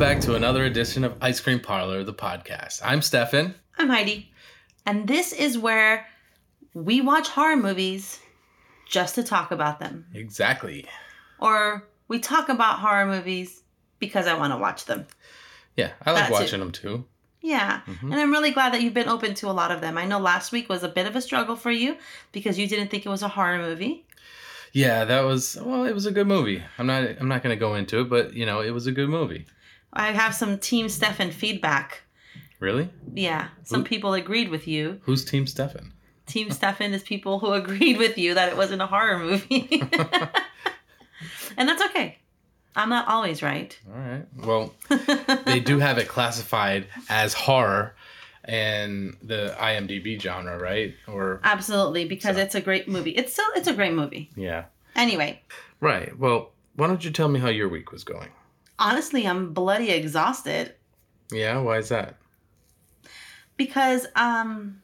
back to another edition of Ice Cream Parlor, the podcast. I'm Stefan. I'm Heidi. And this is where we watch horror movies just to talk about them. Exactly. Or we talk about horror movies because I want to watch them. Yeah, I like That's watching it. them too. Yeah. Mhm. And I'm really glad that you've been open to a lot of them. I know last week was a bit of a struggle for you because you didn't think it was a horror movie. Yeah, that was well, it was a good movie. I'm not I'm not going to go into it, but you know, it was a good movie. I have some Team Stefan feedback. Really? Yeah. Some Ooh. people agreed with you. Who's Team Stefan? Team Stefan is people who agreed with you that it wasn't a horror movie. and that's okay. I'm not always right. All right. Well, they do have it classified as horror in the IMDb genre, right? Or Absolutely, because So- it's a great movie. It's still it's a great movie. yeah. Anyway, Right. Well, why don't you tell me how your week was going? Honestly, I'm bloody exhausted Yeah, why is that? because um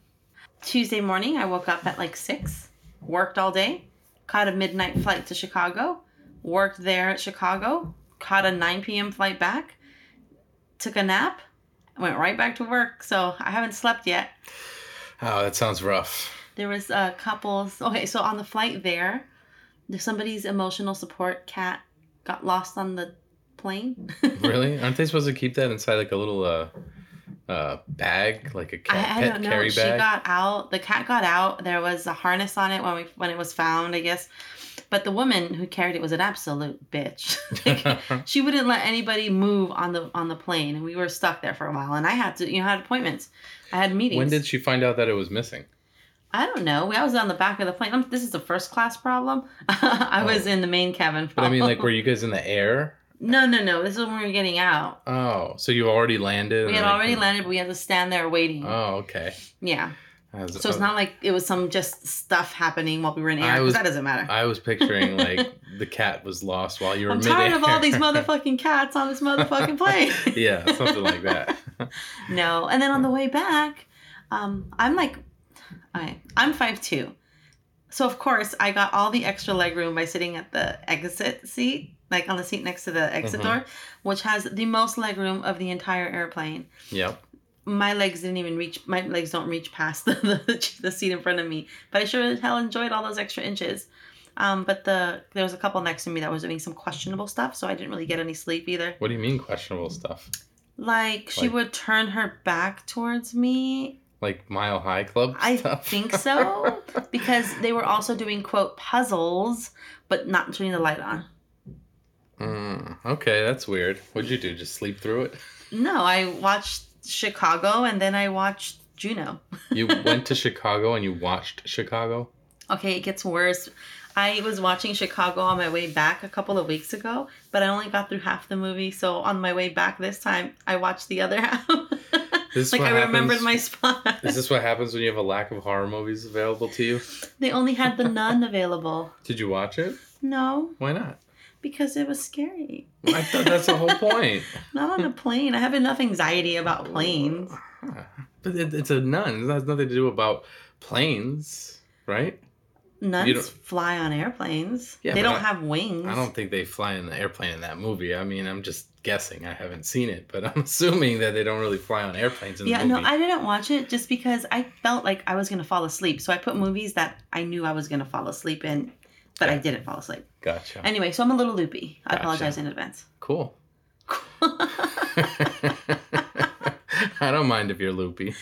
Tuesday morning I woke up at like 6, worked all day, caught a midnight flight to Chicago, worked there at Chicago, caught a 9 p.m. flight back, took a nap, went right back to work. So, I haven't slept yet. Oh, that sounds rough. There was a couple. okay, so on the flight there, somebody's emotional support cat got lost on the plane. Really? Aren't they supposed to keep that inside like a little uh uh bag, like a cat, I, I pet don't know. carry She bag? got out. The cat got out. There was a harness on it when we when it was found, I guess. But the woman who carried it was an absolute bitch. Like, she wouldn't let anybody move on the on the plane, and we were stuck there for a while. And I had to, you know, I had appointments. I had meetings. when did she find out that it was missing? I don't know. We I was on the back of the plane. Um, This is a first class problem. I was Oh. in the main cabin. But I mean, like, were you guys in the air? No, no, no. This is when we were getting out. Oh, so you already landed? We had already landed, but we had to stand there waiting. Oh, okay. yeah. Was, So it's not like it was some just stuff happening while we were in air. I 'cause was- that doesn't matter. I was picturing like the cat was lost while you were I'm tired of all these motherfucking cats on this motherfucking plane. yeah, something like that. no, and then on the way back, um, I'm like, I, I'm five two, so of course I got all the extra leg room by sitting at the exit seat, like on the seat next to the exit Mhm. door, which has the most leg room of the entire airplane. Yep. My legs didn't even reach. My legs don't reach past the, the, the seat in front of me, but I sure as hell enjoyed all those extra inches. Um, but the there was a couple next to me that was doing some questionable stuff, so I didn't really get any sleep either. What do you mean questionable stuff? Like she would turn her back towards me. Like Mile High Club I stuff? think so because they were also doing quote puzzles, but not turning the light on. Mm, okay, that's weird. What'd you do? Just sleep through it? No, I watched Chicago and then I watched Juno. You went to Chicago and you watched Chicago? Okay, it gets worse. I was watching Chicago on my way back a couple of weeks ago, but I only got through half the movie. So on my way back this time, I watched the other half. This like I remembered my spot. Is this what happens when you have a lack of horror movies available to you? they only had the nun available. Did you watch it? No, Why not? because it was scary. I thought that's the whole point. Not on a plane. I have enough anxiety about planes. Ah, but it, it's a nun. It has nothing to do about planes, right? Nuns fly on airplanes. Yeah, they don't I- have wings. I don't think they fly in the airplane in that movie. I mean, I'm just guessing. I haven't seen it, but I'm assuming that they don't really fly on airplanes in Yeah, the no. I didn't watch it just because I felt like I was gonna fall asleep. So I put movies that I knew I was gonna fall asleep in, but I didn't fall asleep. Gotcha. Anyway, so I'm a little loopy. I Gotcha. apologize in advance. cool. I don't mind if you're loopy.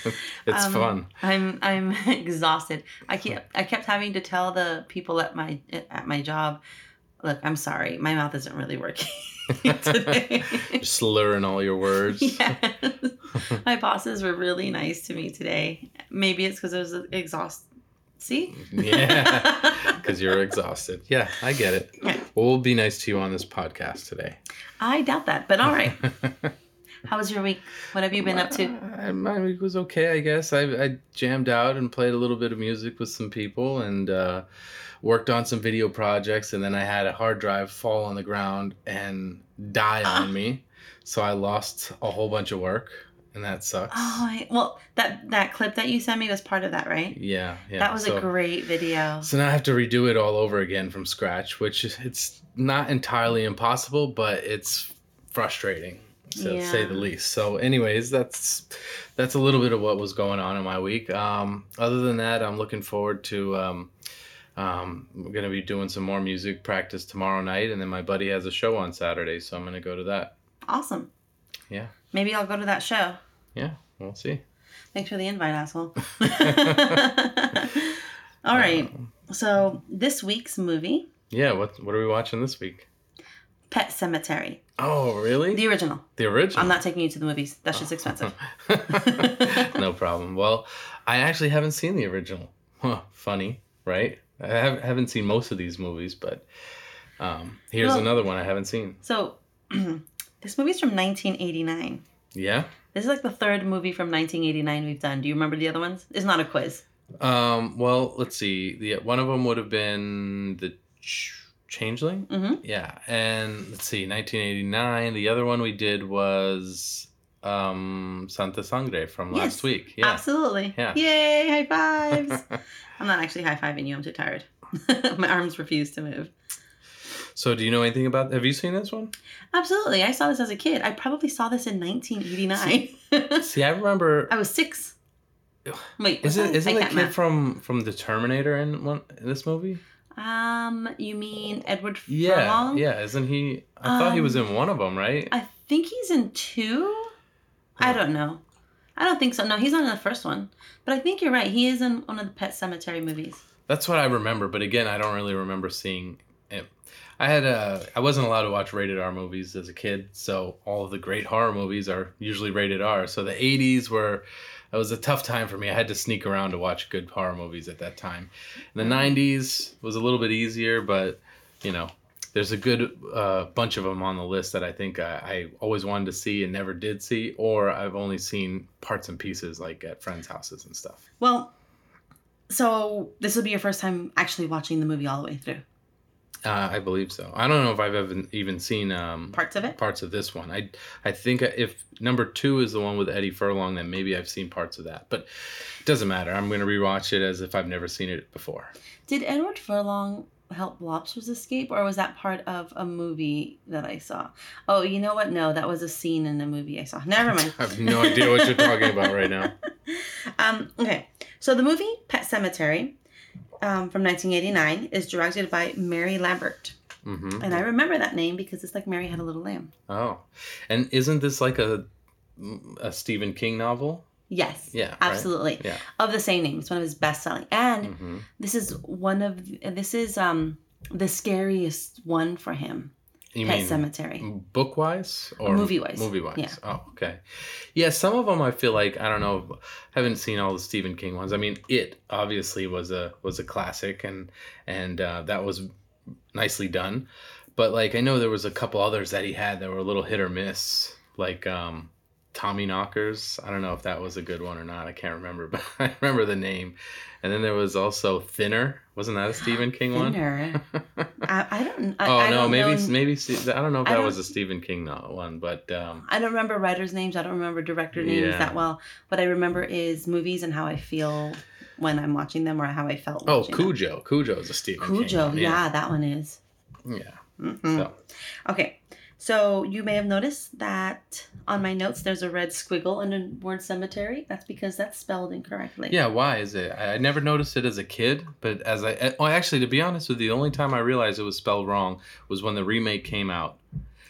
It's Um, fun. I'm I'm exhausted. I kept I kept having to tell the people at my at my job, look, I'm sorry, my mouth isn't really working today. Slurring all your words. yes. My bosses were really nice to me today. Maybe it's because I was exhausted. See? Yeah. Because you're exhausted. Yeah, I get it. Yeah. Well, we'll be nice to you on this podcast today. I doubt that, but all right. How was your week? What have you been up to? Uh, my week was okay, I guess. I, I jammed out and played a little bit of music with some people and uh, worked on some video projects. And then I had a hard drive fall on the ground and die on me. So I lost a whole bunch of work, and that sucks. Oh, I, well, that that clip that you sent me was part of that, right? yeah, yeah. that was so, a great video. So now I have to redo it all over again from scratch, which is- it's not entirely impossible, but it's frustrating. to say the least. So, anyways, that's that's a little bit of what was going on in my week. Um, other than that, I'm looking forward to. Um, um, we're gonna be doing some more music practice tomorrow night, and then my buddy has a show on Saturday, so I'm gonna go to that. Awesome. Yeah. Maybe I'll go to that show. Yeah, we'll see. Thanks for the invite, asshole. All right. Um, So this week's movie, yeah. What What are we watching this week? Pet Sematary, Oh, really? the original. The original. I'm not taking you to the movies. That's just expensive. no problem. Well, I actually haven't seen the original. Huh, funny, right? I have, haven't seen most of these movies, but um, here's Well- another one I haven't seen. So this movie's from 1989. Yeah. This is like the third movie from 1989 we've done. Do you remember the other ones? It's not a quiz. Um, well, let's see. The one of them would have been the Ch- Changeling. Mm-hmm. Yeah, and let's see, 1989. The other one we did was um, Santa Sangre from last week. Yeah. Absolutely. Yeah. Yay! High fives. I'm not actually high fiving you. I'm too tired. My arms refuse to move. so, do you know anything about? Have you seen this one? Absolutely. I saw this as a kid. I probably saw this in 1989. See, I remember. I was six. Wait, Isn't I? isn't the kid math. from from the Terminator in one in this movie? Um, you mean Edward Yeah, Furlong? yeah. Isn't he? I thought he was Um, in one of them, right? I think he's in two. I don't know. I don't think so. No, he's not in the first one. But I think you're right. He is in one of the Pet Sematary movies. That's what I remember, but again, I don't really remember seeing it. I had uh, I wasn't allowed to watch rated R movies as a kid, so all of the great horror movies are usually rated R. So the '80s were it was a tough time for me. I had to sneak around to watch good horror movies at that time. The '90s was a little bit easier, but you know, there's a good uh, bunch of them on the list that I think I, I always wanted to see and never did see, or I've only seen parts and pieces like at friends' houses and stuff. Well, so this will be your first time actually watching the movie all the way through. Uh, I believe so. I don't know if I've ever even seen um, Parts of it? parts of this one. I I think if number two is the one with Eddie Furlong, then maybe I've seen parts of that. But it doesn't matter. I'm going to rewatch it as if I've never seen it before. Did Edward Furlong help lobsters escape, or was that part of a movie that I saw? Oh, you know what? No, that was a scene in a movie I saw. Never mind. I have no idea what you're talking about right now. Um, okay, so the movie Pet Sematary um, from 1989 is directed by Mary Lambert. hmm And I remember that name because it's like Mary Had a Little Lamb. Oh, and isn't this like a a Stephen King novel? Yes. Yeah, right? Absolutely. Yeah. Of the same name. It's one of his best selling. And hmm this is one of this is um the scariest one for him. You Pet mean Cemetery. book wise or Movie wise. Movie wise. Yeah. Oh, okay. Yeah, some of them I feel like I don't know. Haven't seen all the Stephen King ones. I mean, it obviously was a was a classic, and and uh, that was nicely done. But like I know there was a couple others that he had that were a little hit or miss, like um, Tommy Knockers. I don't know if that was a good one or not. I can't remember, but I remember the name. And then there was also Thinner. Wasn't that a Stephen King one? Thinner. I, I don't. I, oh I no, don't maybe know- maybe I don't know if that was a Stephen King one, but um, I don't remember writers' names. I don't remember director names Yeah. that well. What I remember is movies and how I feel when I'm watching them or how I felt. oh watching them. Cujo, Cujo is a Stephen King. Cujo. one, yeah. that one is. yeah. Mhm. So Okay, so you may have noticed that on my notes there's a red squiggle in the word cemetery. That's because that's spelled incorrectly. yeah, why is it? I never noticed it as a kid, but as I well, actually, to be honest with you, the only time I realized it was spelled wrong was when the remake came out,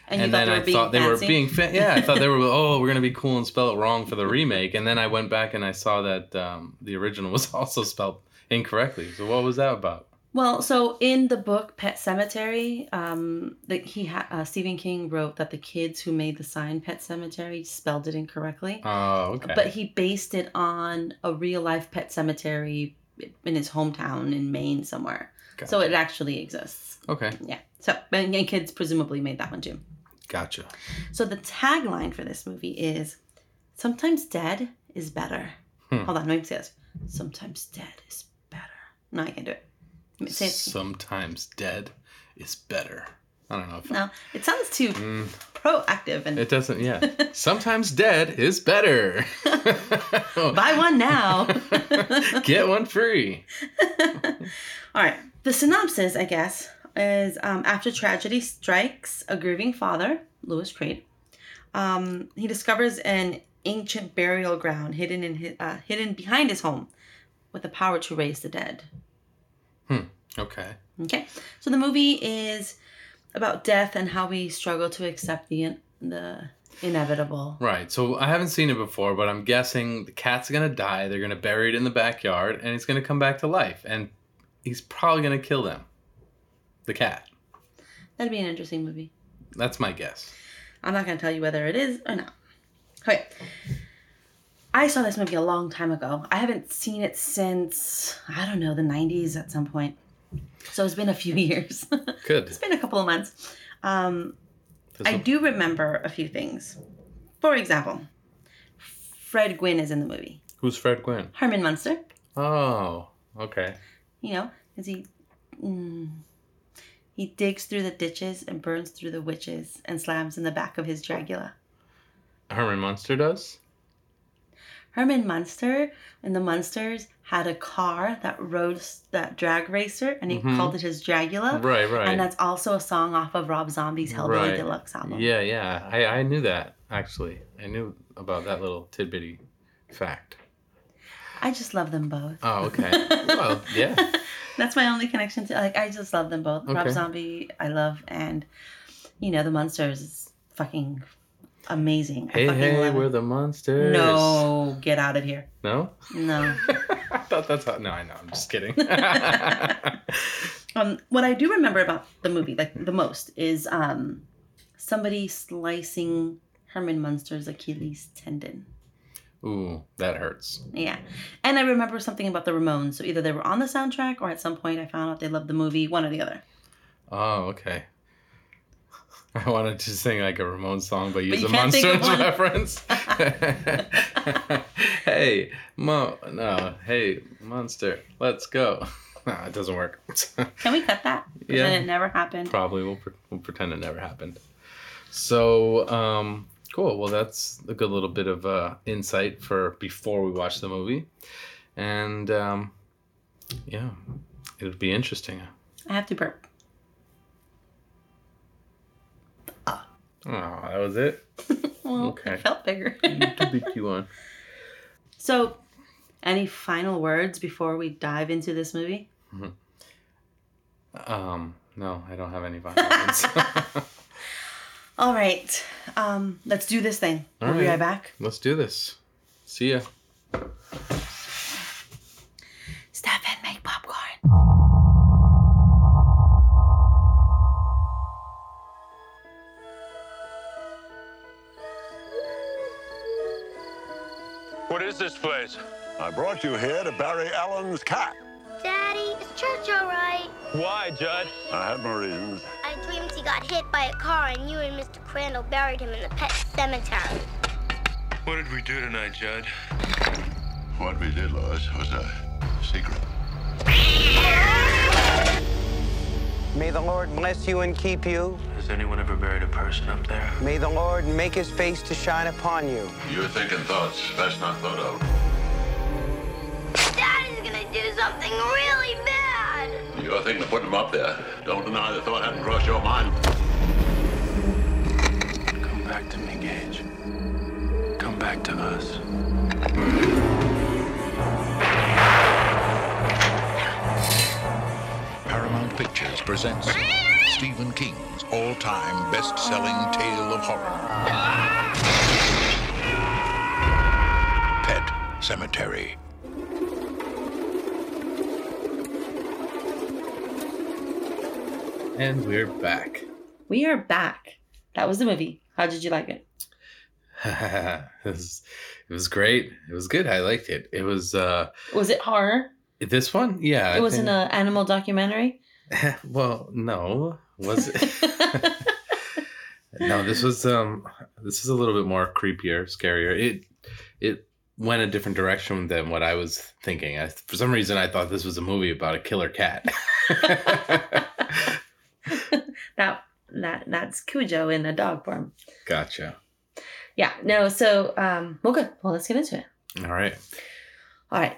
And, thought then I thought they were being fa- yeah, I thought they were oh we're gonna be cool and spell it wrong for the remake, and then I went back and I saw that um, the original was also spelled incorrectly. So what was that about? Well, so in the book Pet Sematary, um, that he ha- uh, Stephen King wrote that the kids who made the sign Pet Sematary spelled it incorrectly, Oh, okay. but he based it on a real life pet cemetery in his hometown in Maine somewhere. So it actually exists. okay, Yeah. So and and kids presumably made that one too. gotcha. So the tagline for this movie is sometimes dead is better. Hmm. Hold on, let me say this. Sometimes dead is better. No, I can't do it. Sometimes dead is better. I don't know if No, it sounds too Mm, proactive and it doesn't. Yeah. Sometimes dead is better. buy one now. Get one free. All right. The synopsis, I guess, is um, after tragedy strikes a grieving father, Louis Creed, Um, he discovers an ancient burial ground hidden in his, uh, hidden behind his home, with the power to raise the dead. Hmm, okay. Okay, so the movie is about death and how we struggle to accept the in- the inevitable. Right. So I haven't seen it before, but I'm guessing the cat's gonna die. They're gonna bury it in the backyard, and it's gonna come back to life, and he's probably gonna kill them. The cat. That'd be an interesting movie. That's my guess. I'm not to tell you whether it is or not. Okay. I saw this movie a long time ago. I haven't seen it since, I don't know, the 90s at some point. So it's been a few years. Good. it's been a couple of months. Um, I do remember a few things. For example, Fred Gwynne is in the movie. Who's Fred Gwynne? Herman Munster, Oh, okay. you know, is he. Mm, he digs through the ditches and burns through the witches and slams in the back of his Dragula. Herman Munster does. Herman Munster and the Munsters had a car that rode that drag racer, and he Mhm. called it his Dragula. Right, right. And that's also a song off of Rob Zombie's Hellbilly Right. Deluxe album. Yeah, yeah. I, I knew that actually. I knew about that little tidbitty fact. I just love them both. Oh, okay. well, yeah. That's my only connection to like I just love them both. Rob Zombie I love and you know the Munsters is fucking amazing. Hey, hey, we're it. the monsters. No, get out of here. No? No. I thought that's how. No, I know. I'm just kidding. Um, what I do remember about the movie, like the most, is um, somebody slicing Herman Munster's Achilles tendon. Ooh, that hurts. Yeah, and I remember something about the Ramones. So either they were on the soundtrack, or at some point I found out they loved the movie. One or the other. Oh, okay. I wanted to sing like a Ramon song, but use you a can't think of Monsters reference. hey, Mo, no, hey, Monster, let's go. No, it doesn't work. Can we cut that? Yeah. It never happened. Probably we'll, pre- we'll pretend it never happened. So, um, cool. Well, that's a good little bit of uh, insight for before we watch the movie, and um, yeah, it'll be interesting. I have to burp. Oh, that was it. Well, Okay. it felt bigger. Too big, you on. so, any final words before we dive into this movie? Um, no, I don't have any violence. All right, um, let's do this thing. All we'll be right. right back. Let's do this. See ya. Is this place? I brought you here to bury Alan's cat. Daddy, is church all right? Why, Judd? I had my reasons. I dreamed he got hit by a car and you and Mr. Crandall buried him in the pet cemetery. What did we do tonight, Judd? What we did, Louis, was a secret. May the Lord bless you and keep you. Has anyone ever buried a person up there? May the Lord make his face to shine upon you. You're thinking thoughts best not thought of. Daddy's gonna do something really bad. You're thinking of putting him up there. Don't deny the thought hadn't crossed your mind. Come back to me, Gage. Come back to us. Paramount Pictures presents Stephen King's all-time best-selling tale of horror. Pet Sematary. And we're back. We are back. That was the movie. How did you like it? it, was, it was great. It was good. I liked it. It was uh Was it horror? this one? Yeah. I it wasn't think- an animal documentary. well, no. Was it? no, this was um this is a little bit more creepier, scarier. It it went a different direction than what I was thinking. I, for some reason I thought this was a movie about a killer cat. that that that's Cujo in a dog form. gotcha. Yeah. No. So um. Well, good. Well, let's get into it. All right. All right.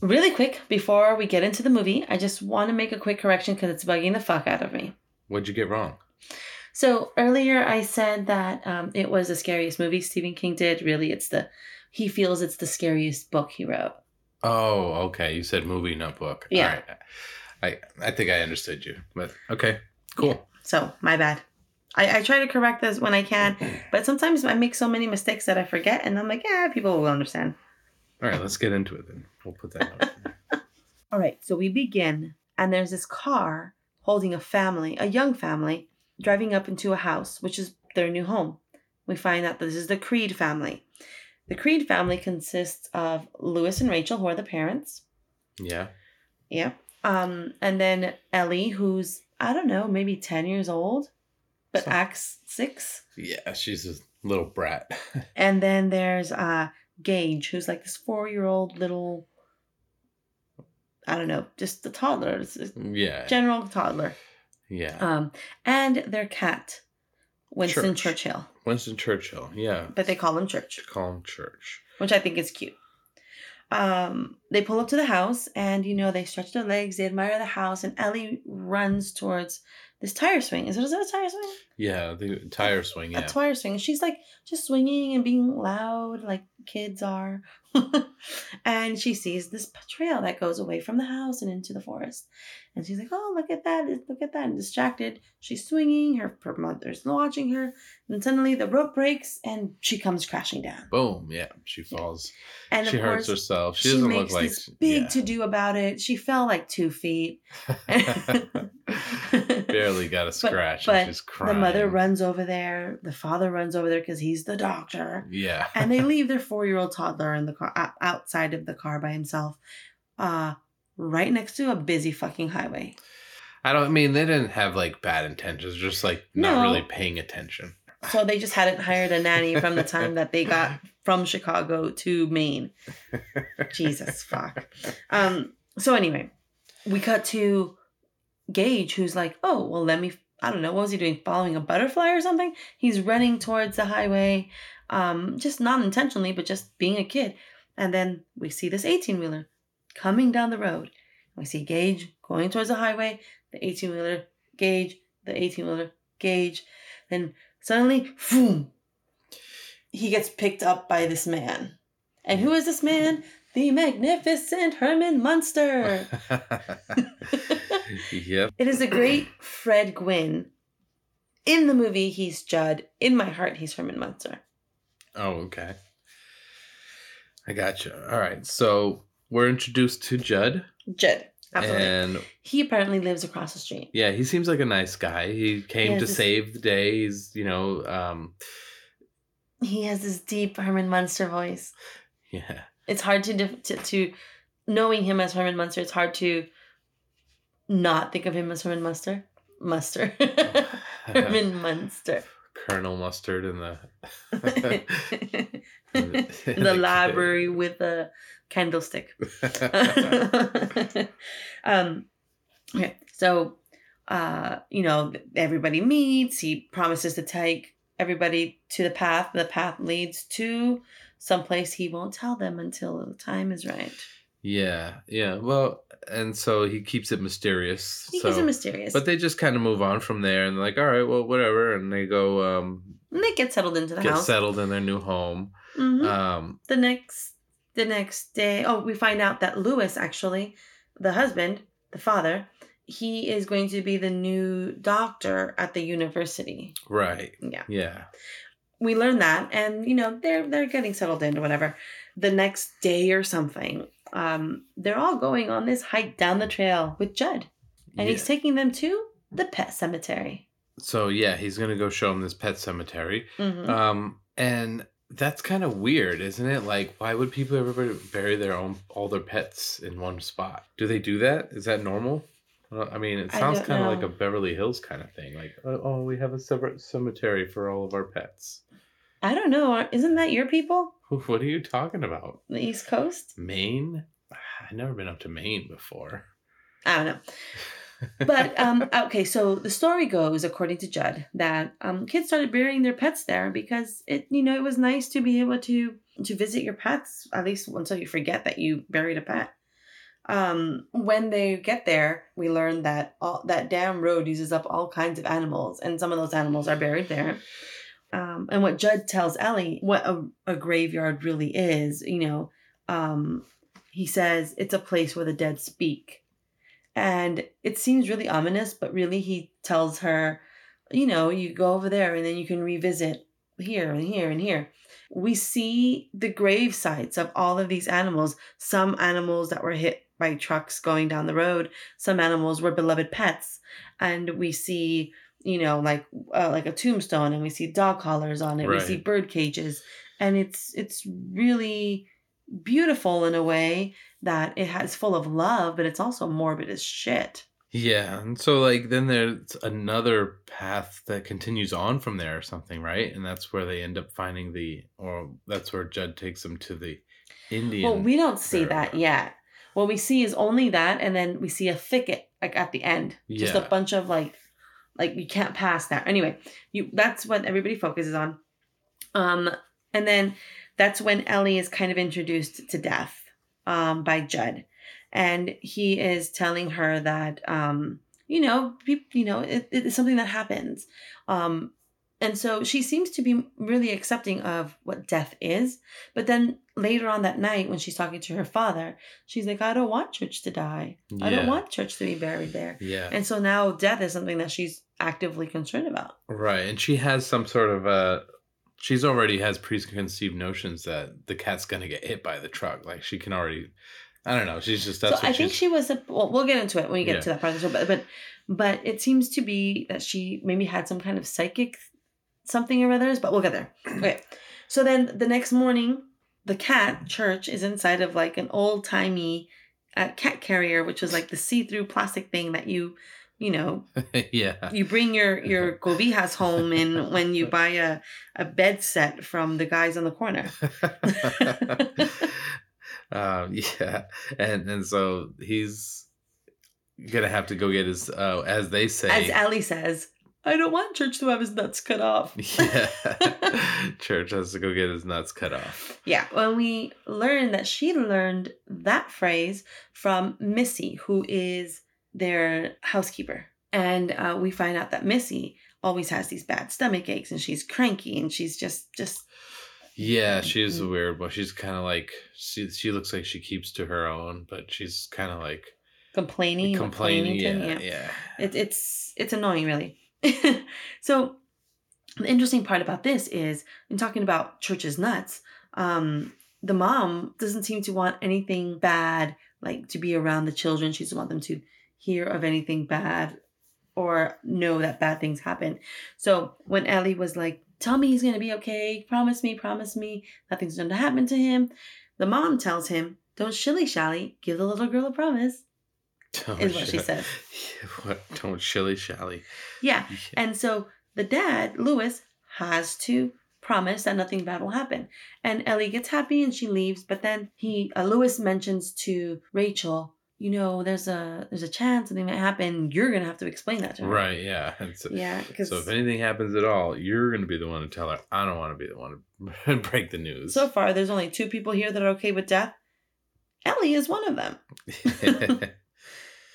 Really quick before we get into the movie, I just want to make a quick correction because it's bugging the fuck out of me. What'd you get wrong? So earlier I said that um, it was the scariest movie Stephen King did. Really, it's the he feels it's the scariest book he wrote. Oh, okay. You said movie, not book. Yeah. All right. I I think I understood you, but okay, cool. So my bad. I, I try to correct this when I can, but sometimes I make so many mistakes that I forget, and I'm like, yeah, people will understand. All right, let's get into it then. We'll put that. All right, so we begin, and there's this car holding a family, a young family, driving up into a house, which is their new home. We find out this is the Creed family. The Creed family consists of Lewis and Rachel, who are the parents. yeah. Yep. Um, and then Ellie, who's I don't know, maybe ten years old, but Some- acts six. Yeah, she's a little brat. And then there's uh Gage, who's like this four year old little I don't know, just the toddler. A yeah. general toddler. yeah. Um, and their cat, Winston Church. Churchill, Winston Churchill. Yeah. but they call him Church, Call him Church. which I think is cute. Um, they pull up to the house, and you know they stretch their legs, they admire the house, and Ellie runs towards this tire swing. Is it, is it a tire swing? Yeah, the tire swing. A tire swing. She's like just swinging and being loud, like kids are. and she sees this trail that goes away from the house and into the forest. And she's like, "Oh, look at that! Look at that!" And distracted, she's swinging. Her, her mother's watching her. And suddenly the rope breaks, and she comes crashing down. Boom. Yeah. She falls. And she hurts herself. She, she, doesn't look like. big yeah. to do about it. She fell like two feet. Barely got a scratch. but crying. the mother runs over there. The father runs over there because he's the doctor. Yeah. and they leave their four-year-old toddler in the car outside of the car by himself uh right next to a busy fucking highway I don't I mean they didn't have like bad intentions, just like not No. really paying attention. so they just hadn't hired a nanny from the time that they got from chicago to maine jesus fuck um so anyway we cut to gage who's like oh well let me i don't know what was he doing following a butterfly or something? He's running towards the highway um just not intentionally but just being a kid. And then we see this 18 wheeler coming down the road. We see gage going towards the highway the 18 wheeler gage the 18 wheeler gage. Then suddenly boom! He gets picked up by this man. And who is this man? The magnificent herman munster yep. it is a great Fred Gwynne. In the movie, he's Judd. In my heart, he's Herman Munster. Oh, okay. I gotcha. All right. So we're introduced to Judd. Judd. Absolutely. And he apparently lives across the street. yeah, he seems like a nice guy. He came He to this- save the day. He's, you know, um, He has this deep Herman Munster voice. yeah. It's hard to, to to knowing him as Herman Munster. It's hard to not think of him as Herman Munster. Muster. Herman Munster. Colonel Mustard in the In the library with a candlestick. um okay so uh you know everybody meets he promises to take everybody to the path the path leads to someplace he won't tell them until the time is right yeah, yeah. Well, and so he keeps it mysterious. he so, keeps it mysterious but they just kind of move on from there, and like, all right, well, whatever, and they go um, and they get settled into the get house Get settled in their new home. Mhm. Um, the next the next day oh we find out that lewis actually the husband the father he is going to be the new doctor at the university right. yeah Yeah. we learn that and you know they're they're getting settled in or whatever the next day or something um they're all going on this hike down the trail with judd and he's taking them to the pet cemetery So yeah, he's gonna go show him this pet cemetery. Mhm. Um, and that's kind of weird, isn't it? Like, why would people ever bury their own all their pets in one spot? Do they do that? Is that normal? I mean, it sounds kind of like a Beverly Hills kind of thing. Like, oh, oh, we have a separate cemetery for all of our pets. i don't know isn't that your people What are you talking about? the east coast Maine? I've never been up to Maine before. i don't know but um okay so the story goes according to judd that um kids started burying their pets there because it you know it was nice to be able to to visit your pets at least until you forget that you buried a pet Um, when they get there, we learn that all that damn road uses up all kinds of animals, and some of those animals are buried there. Um, and what Judd tells Ellie what a, a graveyard really is, you know, um, he says it's a place where the dead speak. And it seems really ominous, but really he tells her, you know, you go over there and then you can revisit here and here and here. We see the grave sites of all of these animals, some animals that were hit by trucks going down the road, some animals were beloved pets. And we see, you know, like uh, like a tombstone and we see dog collars on it. We see bird cages. And it's it's really beautiful in a way that it has full of love, but it's also morbid as shit. Yeah, and so like then there's another path that continues on from there or something, right? And that's where they end up finding the, or that's where Judd takes them to the Indian. Well, we don't see that yet. What we see is only that, and then we see a thicket like at the end, just a bunch of like, like you can't pass that. Anyway, you that's what everybody focuses on. Um, and then that's when Ellie is kind of introduced to death, um, by Judd, and he is telling her that, um, you know, you know, it, it is something that happens, um. And so she seems to be really accepting of what death is. But then later on that night, when she's talking to her father, she's like, I don't want church to die. I don't want church to be buried there. Yeah. And so now death is something that she's actively concerned about. Right, and she has some sort of uh she's already has preconceived notions that the cat's gonna get hit by the truck. Like she can already I don't know, she's just that's so I think she was, a, well, we'll get into it when we get Yeah. to that part of the show, but, but, but it seems to be that she maybe had some kind of psychic something or others, but we'll get there. Okay. So then the next morning, the cat church is inside of like an old timey uh, cat carrier, which was like the see through plastic thing that you, you know, yeah. you bring your your cobijas home in when you buy a a bed set from the guys on the corner. um yeah. And and so he's gonna have to go get his uh as they say As Ellie says, I don't want church to have his nuts cut off. Yeah. Church has to go get his nuts cut off. Yeah, when we learned that she learned that phrase from Missy, who is their housekeeper. And uh, we find out that Missy always has these bad stomach aches and she's cranky and she's just, just, Yeah, she's a Mm. weird, but she's kind of like she. She looks like she keeps to her own, but she's kind of like complaining, complaining. Yeah, McClainington, yeah, It, it's it's annoying, really. so the interesting part about this is, in talking about church's nuts, um, the mom doesn't seem to want anything bad, like to be around the children. She doesn't want them to hear of anything bad or know that bad things happen. So when Ellie was like, "Tell me he's gonna be okay. Promise me, promise me, nothing's going to happen to him," the mom tells him, "Don't shilly shally. Give the little girl a promise." Don't Is what she shi- said. What? Don't shilly shally. Yeah. And so the dad, Lewis, has to promise that nothing bad will happen. And Ellie gets happy and she leaves, but then he uh, Lewis mentions to Rachel, you know, there's a there's a chance something might happen. You're gonna have to explain that to her. Right. Yeah. So, Yeah, so if anything happens at all, you're gonna be the one to tell her. I don't want to be the one to break the news. so far there's only two people here that are okay with death. Ellie is one of them.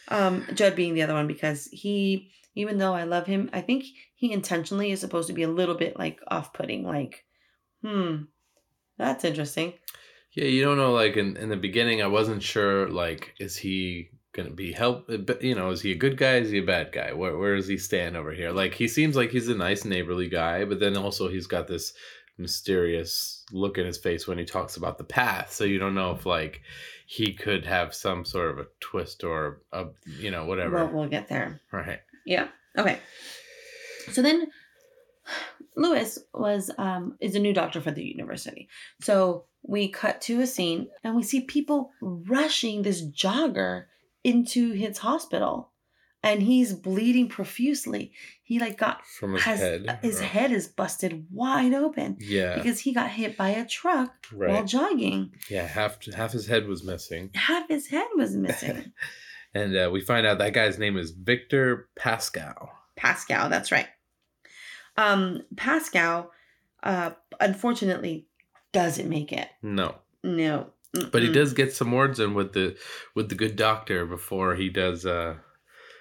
um, Judd being the other one because he, even though I love him, I think he intentionally is supposed to be a little bit like off-putting. Like, hmm, that's interesting. Yeah, you don't know. Like in, in the beginning, I wasn't sure. Like, is he gonna be help? You know, is he a good guy? Is he a bad guy? Where where does he stand over here? Like, he seems like he's a nice neighborly guy, but then also he's got this mysterious look in his face when he talks about the path. So you don't know if like he could have some sort of a twist or a you know whatever. Well, we'll get there. right. Yeah. Okay. So then Lewis was um is a new doctor for the university. So we cut to a scene and we see people rushing this jogger into his hospital and he's bleeding profusely. He like got From his has head. his right. head is busted wide open Yeah. because he got hit by a truck while jogging. Yeah. Half half his head was missing. Half his head was missing. And uh, we find out that guy's name is Victor Pascal. Pascal, that's right. Um, Pascal, uh, unfortunately, doesn't make it. No. No. But he does get some words in with the with the good doctor before he does uh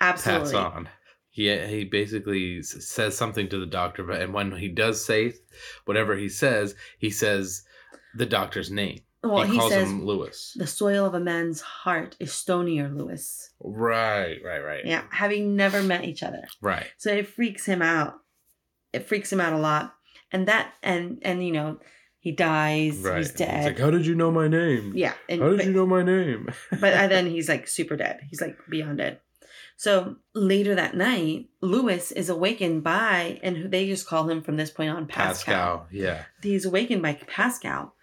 absolutely. on. He he basically says something to the doctor, but and when he does say whatever he says, he says the doctor's name. Well, he he, calls says him Lewis. the soil of a man's heart is stonier, Lewis. Right, right, right. Yeah, having never met each other. Right. So it freaks him out. It freaks him out a lot. And that and and you know, he dies, Right. he's dead. like, how did you know my name? yeah. And How did but, you know my name? but uh, then he's like super dead. He's like beyond dead. So later that night, Lewis is awakened by, and they just call him from this point on Pascal. Pascal. Yeah. He's awakened by Pascal,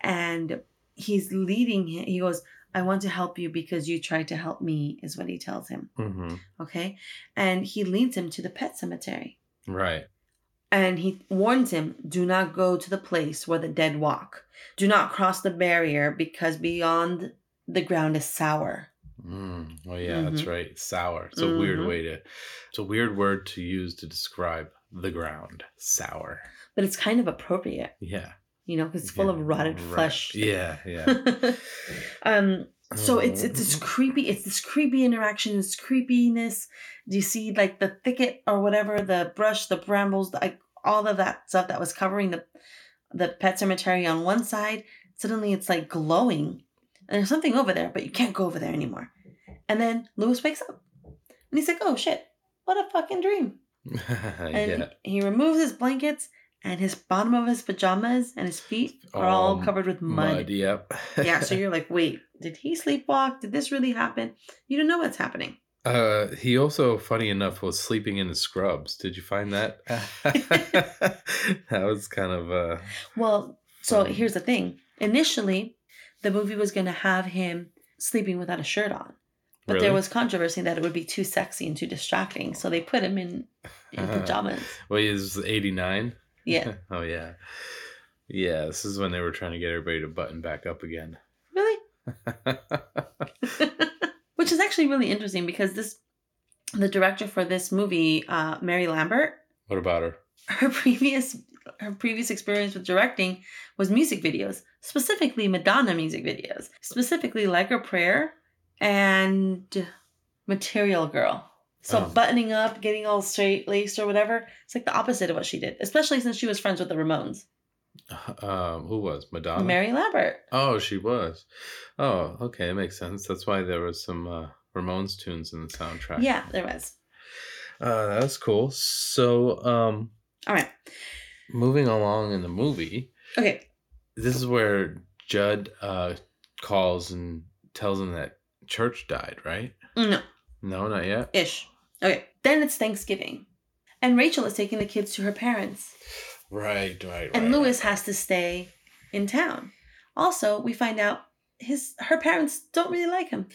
and he's leading him. He goes, "I want to help you because you tried to help me," is what he tells him. hmm Okay, and he leads him to the pet cemetery. Right. and he warns him do not go to the place where the dead walk do not cross the barrier because beyond the ground is sour Mm. Oh yeah, that's Mhm. right. Sour. It's a weird Mhm. way to. It's a weird word to use to describe the ground. Sour. but it's kind of appropriate Yeah. you know because it's full of rotted right. flesh Yeah. Yeah. um so it's it's this creepy it's this creepy interaction this creepiness do you see like the thicket or whatever the brush the brambles the, like all of that stuff that was covering the the pet cemetery on one side suddenly it's like glowing and there's something over there but you can't go over there anymore and then lewis wakes up and he's like oh shit what a fucking dream and yeah. he removes his blankets and his bottom of his pajamas and his feet are all Um, covered with mud Yep. yeah, so you're like, wait, did he sleepwalk? Did this really happen? You don't know what's happening. Uh, he also, funny enough, was sleeping in the scrubs. Did you find that? that was kind of uh. Well, so here's the thing. Initially, the movie was going to have him sleeping without a shirt on. But really? there was controversy that it would be too sexy and too distracting. So they put him in, in pajamas. Well, he was eighty nine. Yeah. oh yeah. Yeah, this is when they were trying to get everybody to button back up again. Really? Which is actually really interesting because this, the director for this movie, uh, Mary Lambert, what about her? her previous her previous experience with directing was music videos, specifically Madonna music videos, specifically Like a Prayer and Material Girl. So Oh. buttoning up, getting all straight laced or whatever, it's like the opposite of what she did, especially since she was friends with the Ramones. Um, who was Madonna? Mary Lambert. Oh, she was. Oh, okay, it makes sense. That's why there was some uh, Ramones tunes in the soundtrack. Yeah, there was. uh, that's cool. So, um, All right. Moving along in the movie, Okay. this is where Judd uh, calls and tells him that Church died, right? No, No, not yet. ish. Okay. Then it's Thanksgiving. And Rachel is taking the kids to her parents. Right, right, and right, Lewis has to stay in town. Also, we find out his her parents don't really like him.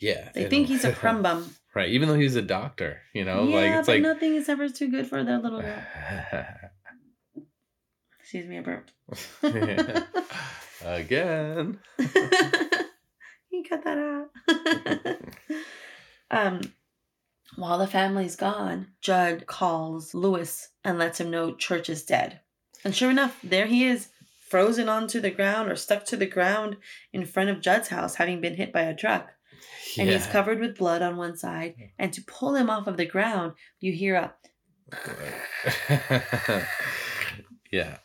Yeah, They think don't- he's a crumb bum. right, even though he's a doctor, you know, yeah, like it's but like nothing is ever too good for their little girl. Excuse me, I burped. again. you cut that out. um, while the family's gone, Judd calls Lewis and lets him know Church is dead. And sure enough, there he is, frozen onto the ground or stuck to the ground in front of Judd's house, having been hit by a truck. Yeah. And he's covered with blood on one side. And to pull him off of the ground, you hear a, yeah.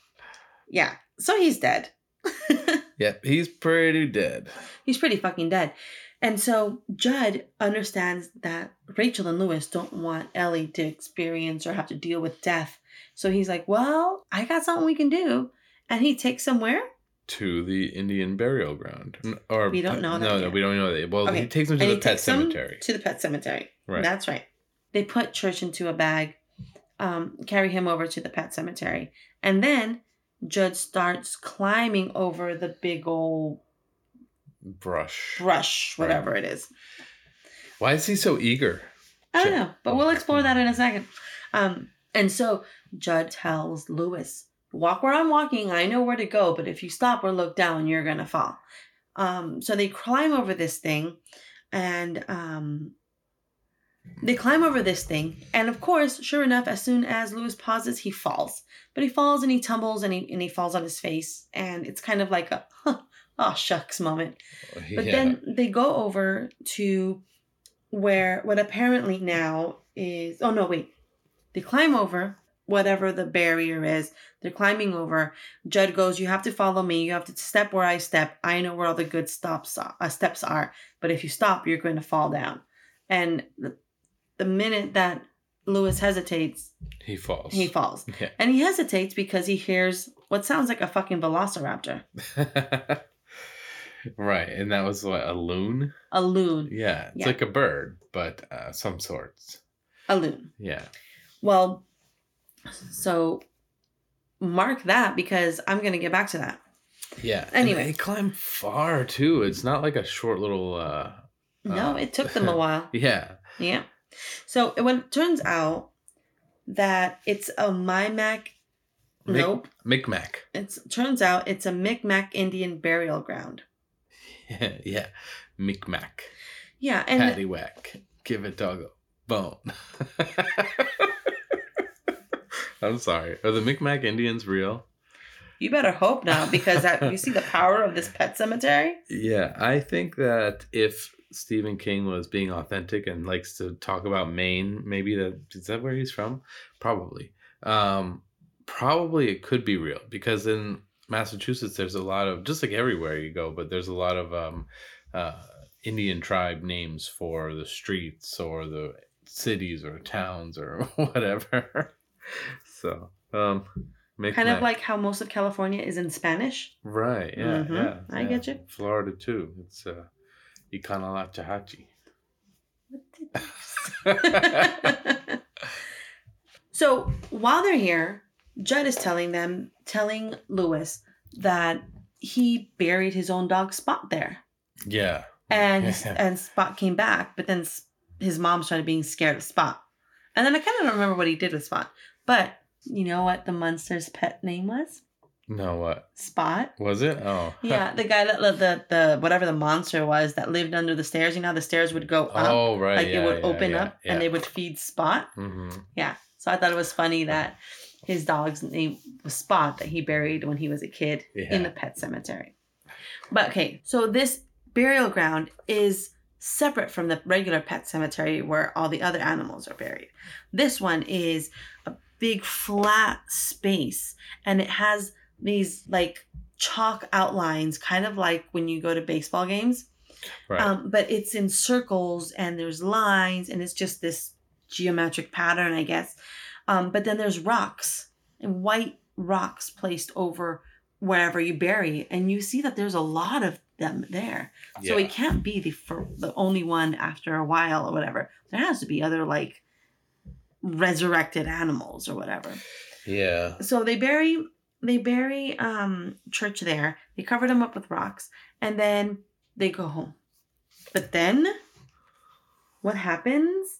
Yeah. So he's dead. Yep, he's pretty dead. He's pretty fucking dead. And so Judd understands that Rachel and Lewis don't want Ellie to experience or have to deal with death. So he's like, Well, I got something we can do. And he takes them where? To the Indian burial ground. Or We don't know that No, no, we don't know that. Well, Okay, he takes them to And the he pet cemetery. To the pet cemetery. Right. That's right. They put Church into a bag, um, carry him over to the pet cemetery. And then Judd starts climbing over the big old Brush. brush, Right. whatever it is. Why is he so eager? I don't know, but we'll explore that in a second. Um, and so Judd tells Lewis, "Walk where I'm walking. I know where to go, but if you stop or look down, you're gonna fall." Um, so they climb over this thing, and um, they climb over this thing, and of course, sure enough, as soon as Lewis pauses, he falls. But he falls and he tumbles and he and he falls on his face, and it's kind of like a, huh, oh shucks moment. But yeah. then they go over to where what apparently now is oh no wait. They climb over whatever the barrier is. They're climbing over. Judd goes, "You have to follow me. You have to step where I step. I know where all the good stops are, uh, steps are. But if you stop, you're going to fall down." And the, the minute that Louis hesitates, he falls. he falls. Yeah. And he hesitates because he hears what sounds like a fucking velociraptor, right, and that was what a loon. a loon, Yeah, it's Yeah. like a bird, but uh, some sorts. a loon. Yeah. Well, so mark that because I'm going to get back to that. Yeah. Anyway. and they climb far too. It's not like a short little. uh No, uh, it took them a while. Yeah. Yeah. So when it turns out that it's a Mimac, Mic- nope. Micmac. It turns out it's a Micmac Indian burial ground. Yeah, yeah. Micmac. Yeah, and Patty whack. Give a dog a bone. I'm sorry. Are the Micmac Indians real? you better hope not because that, you see the power of this pet cemetery. Yeah, I think that if Stephen King was being authentic and likes to talk about Maine, maybe that is that where he's from? Probably. Um probably it could be real because in Massachusetts there's a lot of just like everywhere you go, but there's a lot of um uh Indian tribe names for the streets or the cities or towns or whatever. so, um Kind of like how most of California is in Spanish. Right. Yeah. Mhm, Yeah. I yeah. get you. Florida too. It's uh, Ikanalachahachi. so while they're here, Judd is telling them, telling Lewis that he buried his own dog Spot there, yeah. and Yeah. and Spot came back, but then his mom started being scared of Spot, and then I kind of don't remember what he did with Spot, but you know what the monster's pet name was? No, what Spot. was it? Oh. Yeah, the guy that the the whatever the monster was that lived under the stairs. You know, the stairs would go up, oh right. like yeah, it would yeah, open yeah, up, and they would feed Spot. hmm Yeah. So I thought it was funny that his dog's name was Spot that he buried when he was a kid in the pet cemetery. But okay, so this burial ground is separate from the regular pet cemetery where all the other animals are buried. This one is a big flat space and it has these like chalk outlines, kind of like when you go to baseball games. Right. Um, but it's in circles and there's lines and it's just this geometric pattern, I guess. Um, but then there's rocks and white rocks placed over wherever you bury, and you see that there's a lot of them there. So Yeah. it can't be the fir- the only one after a while or whatever. There has to be other like resurrected animals or whatever. yeah. So they bury they bury um church there. They covered him up with rocks and then they go home. But then what happens?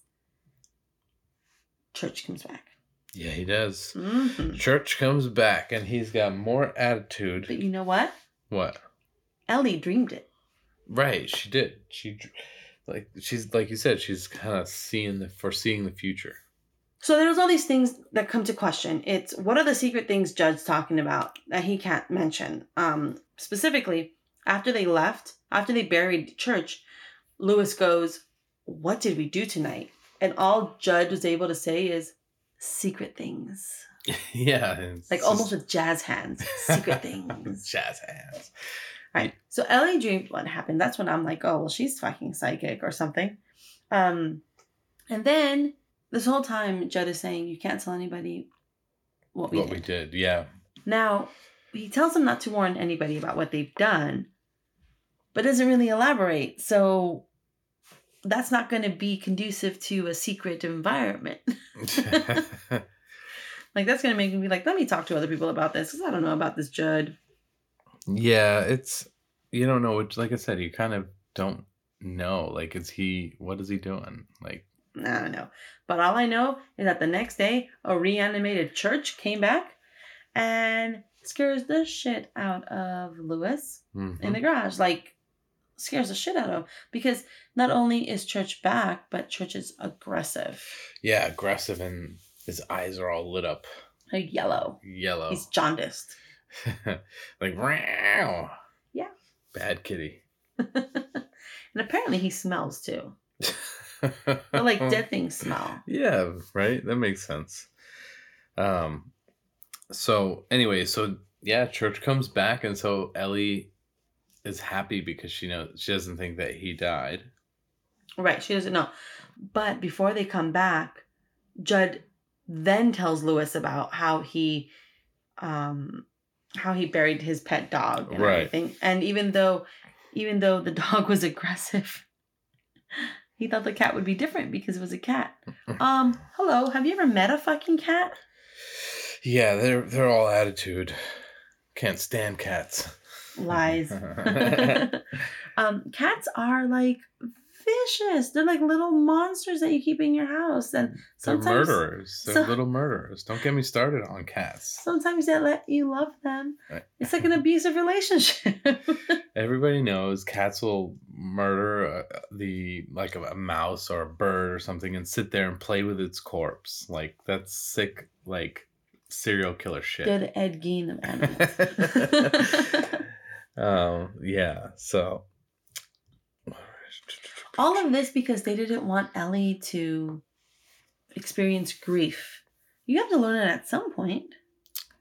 Church comes back. Yeah, he does. hmm Church comes back and he's got more attitude. But you know what? What? Ellie dreamed it. Right, she did. She like she's like you said, she's kind of seeing the foreseeing the future. So there's all these things that come to question. It's what are the secret things Judd's talking about that he can't mention? Um, specifically, after they left, after they buried church, Louis goes, "What did we do tonight?" And all Judd was able to say is, "Secret things," yeah, like just- almost with jazz hands. Secret things. Jazz hands. Right. So Ellie dreamed what happened. That's when I'm like, oh well, she's fucking psychic or something. Um, and then this whole time Judd is saying you can't tell anybody what we what did. we did, yeah. Now he tells them not to warn anybody about what they've done, but doesn't really elaborate. So that's not going to be conducive to a secret environment. like that's going to make me be like, let me talk to other people about this because I don't know about this Judd. yeah, it's you don't know which like I said, you kind of don't know. Like is he what is he doing? Like I don't know. But all I know is that the next day, a reanimated church came back and scares the shit out of Louis mhm. in the garage. Like, scares the shit out of him. Because not only is church back, but church is aggressive. yeah, aggressive and his eyes are all lit up Like, yellow. yellow. He's jaundiced. like wow. Yeah. Bad kitty. and apparently he smells too. But like dead things smell. Yeah, right. That makes sense. Um, so anyway, so yeah, church comes back, and so Ellie is happy because she knows she doesn't think that he died. Right, she doesn't know. But before they come back, Judd then tells Louis about how he um how he buried his pet dog and Right. everything. And even though even though the dog was aggressive, he thought the cat would be different because it was a cat. Um, hello, have you ever met a fucking cat? Yeah, they're they're all attitude. Can't stand cats. Lies. um, cats are like vicious. They're like little monsters that you keep in your house, and They're sometimes murderers. They're so- little murderers. Don't get me started on cats. sometimes they let you love them. It's like an abusive relationship. Everybody knows cats will murder uh, the like a, a mouse or a bird or something and sit there and play with its corpse. Like that's sick, like serial killer shit. Good Ed Gein of animals. um, yeah. So All of this because they didn't want Ellie to experience grief. You have to learn it at some point.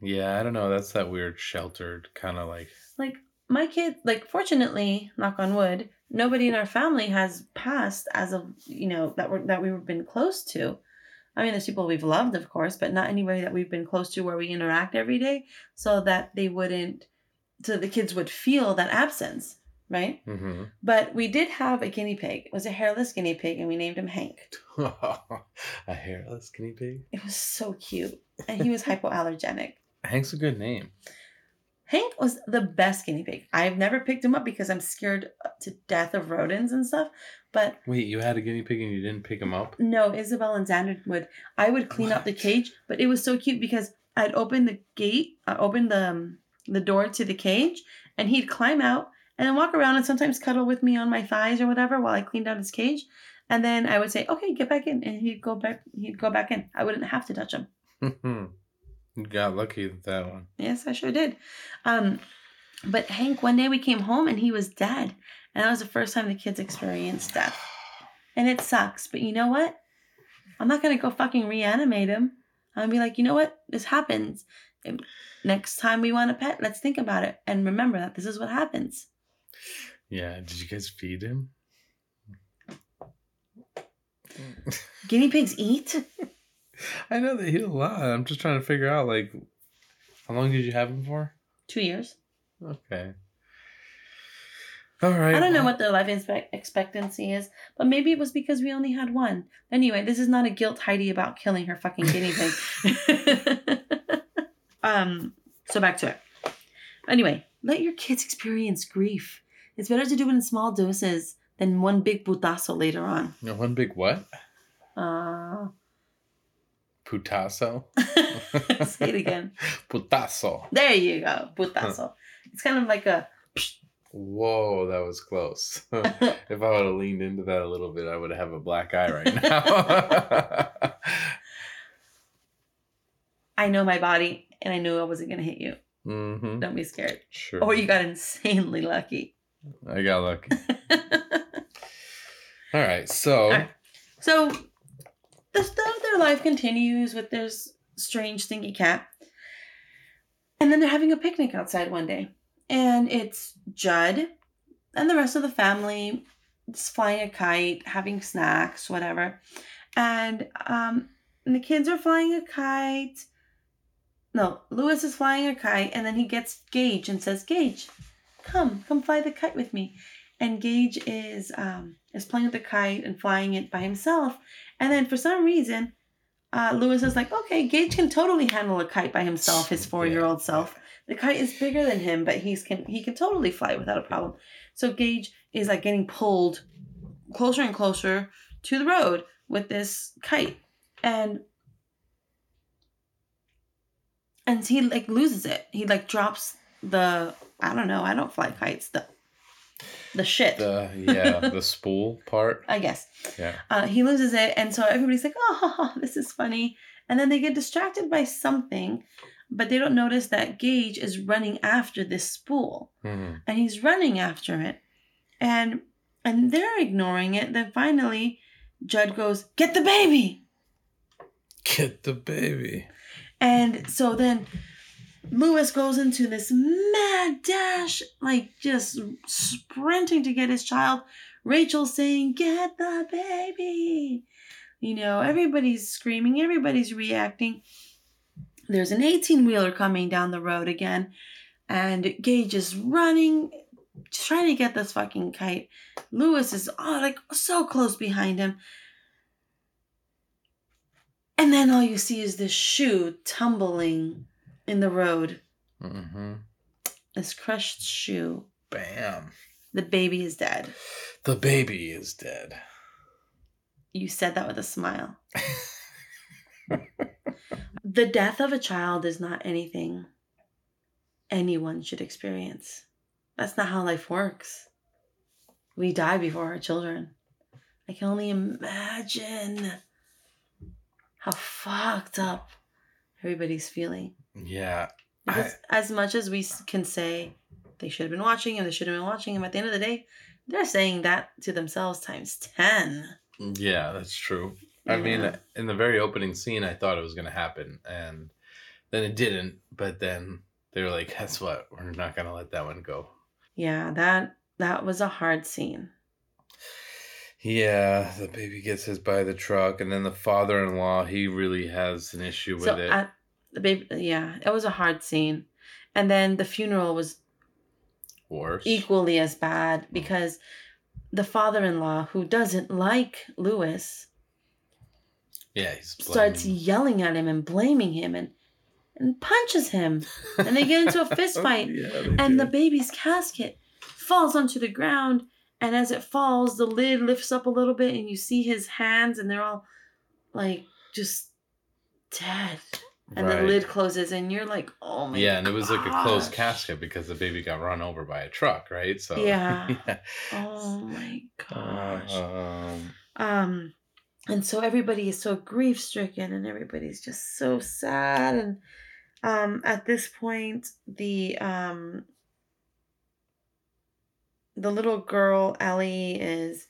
yeah, I don't know. That's that weird sheltered kind of like. Like my kid, like fortunately, knock on wood, nobody in our family has passed as of you know that we're that we've been close to. I mean, there's people we've loved, of course, but not anybody that we've been close to where we interact every day, so that they wouldn't, so the kids would feel that absence, right? hmm But we did have a guinea pig. It was a hairless guinea pig, and we named him Hank. a hairless guinea pig. It was so cute, and he was hypoallergenic. Hank's a good name. Hank was the best guinea pig. I've never picked him up because I'm scared to death of rodents and stuff. But Wait, you had a guinea pig and you didn't pick him up? no, Isabel and Xander would. I would clean up the cage, but it was so cute because I'd open the gate, I opened the um, the door to the cage, and he'd climb out and then walk around and sometimes cuddle with me on my thighs or whatever while I cleaned out his cage. And then I would say, "Okay, get back in," and he'd go back. He'd go back in. I wouldn't have to touch him. you got lucky with that one. Yes, I sure did. Um, but Hank, one day we came home and he was dead. And that was the first time the kids experienced death. And it sucks. But you know what? I'm not going to go fucking reanimate him. I'll be like, you know what? This happens. Next time we want a pet, let's think about it. And remember that this is what happens. Yeah, did you guys feed him? Guinea pigs eat? I know they eat a lot. I'm just trying to figure out like how long did you have him for? Two years. Okay. All right. I don't know what their life expect- expectancy is, but maybe it was because we only had one. Anyway, this is not a guilt Heidi about killing her fucking guinea pig. um, so back to it. Anyway, let your kids experience grief. It's better to do it in small doses than one big putazo later on. No, one big what? Uh, Putazo. say it again. Putazo. There you go, putazo. It's kind of like a Whoa, that was close. if I would have leaned into that a little bit, I would have a black eye right now. I know my body, and I knew I wasn't gonna hit you. mm-hmm. Don't be scared. Sure. Or you got insanely lucky. I got lucky. All right, so All right. So the, the, their life continues with this strange stinky cat. And then they're having a picnic outside one day. And it's Judd and the rest of the family just flying a kite, having snacks, whatever. And um and the kids are flying a kite. No, Louis is flying a kite, and then he gets Gage and says, Gage, come, come fly the kite with me and Gage is um is playing with the kite and flying it by himself. And then for some reason, uh, Louis is like, okay, Gage can totally handle a kite by himself, his four year old self. The kite is bigger than him, but he's can he can totally fly without a problem. So Gage is like getting pulled closer and closer to the road with this kite, and and he like loses it. He like drops the I don't know. I don't fly kites. The the shit. the yeah, the spool part. I guess. Yeah. Uh, he loses it, and so everybody's like, "Oh, this is funny." And then they get distracted by something. but they don't notice that Gage is running after this spool Mhm. and he's running after it and and they're ignoring it then finally judd goes get the baby Get the baby. and so then louis goes into this mad dash like just sprinting to get his child. Rachel saying get the baby. You know everybody's screaming everybody's reacting. There's an 18 wheeler coming down the road again and gage is running just trying to get this fucking kite. Louis is oh, like so close behind him. And then all you see is this shoe tumbling in the road Mm-hmm. this crushed shoe Bam. the baby is dead The baby is dead. you said that with a smile the death of a child is not anything anyone should experience. That's not how life works. We die before our children. I can only imagine how fucked up everybody's feeling. Yeah. Because as much as we can say they should have been watching him, they should have been watching him, at the end of the day, they're saying that to themselves times 10. Yeah, that's true. I mean, in the very opening scene, I thought it was going to happen, and then it didn't. But then they were like, "Guess what? We're not going to let that one go." Yeah, that that was a hard scene. Yeah, the baby gets hit by the truck, and then the father-in-law, he really has an issue with so it. at the baby yeah, it was a hard scene. And then the funeral was Worse. equally as bad mm. because the father-in-law who doesn't like Louis Yeah, he's starts yelling at him and blaming him and and punches him. And they get into a fist fight. Yeah, and the baby's casket falls onto the ground. And as it falls the lid lifts up a little bit and you see his hands and they're all like just dead and the lid closes and you're like oh my yeah, and it was like a closed casket because the baby got run over by a truck, right? So Yeah. yeah. oh my gosh Um, um and so everybody is so grief stricken and everybody's just so sad and um at this point the um the little girl Ellie is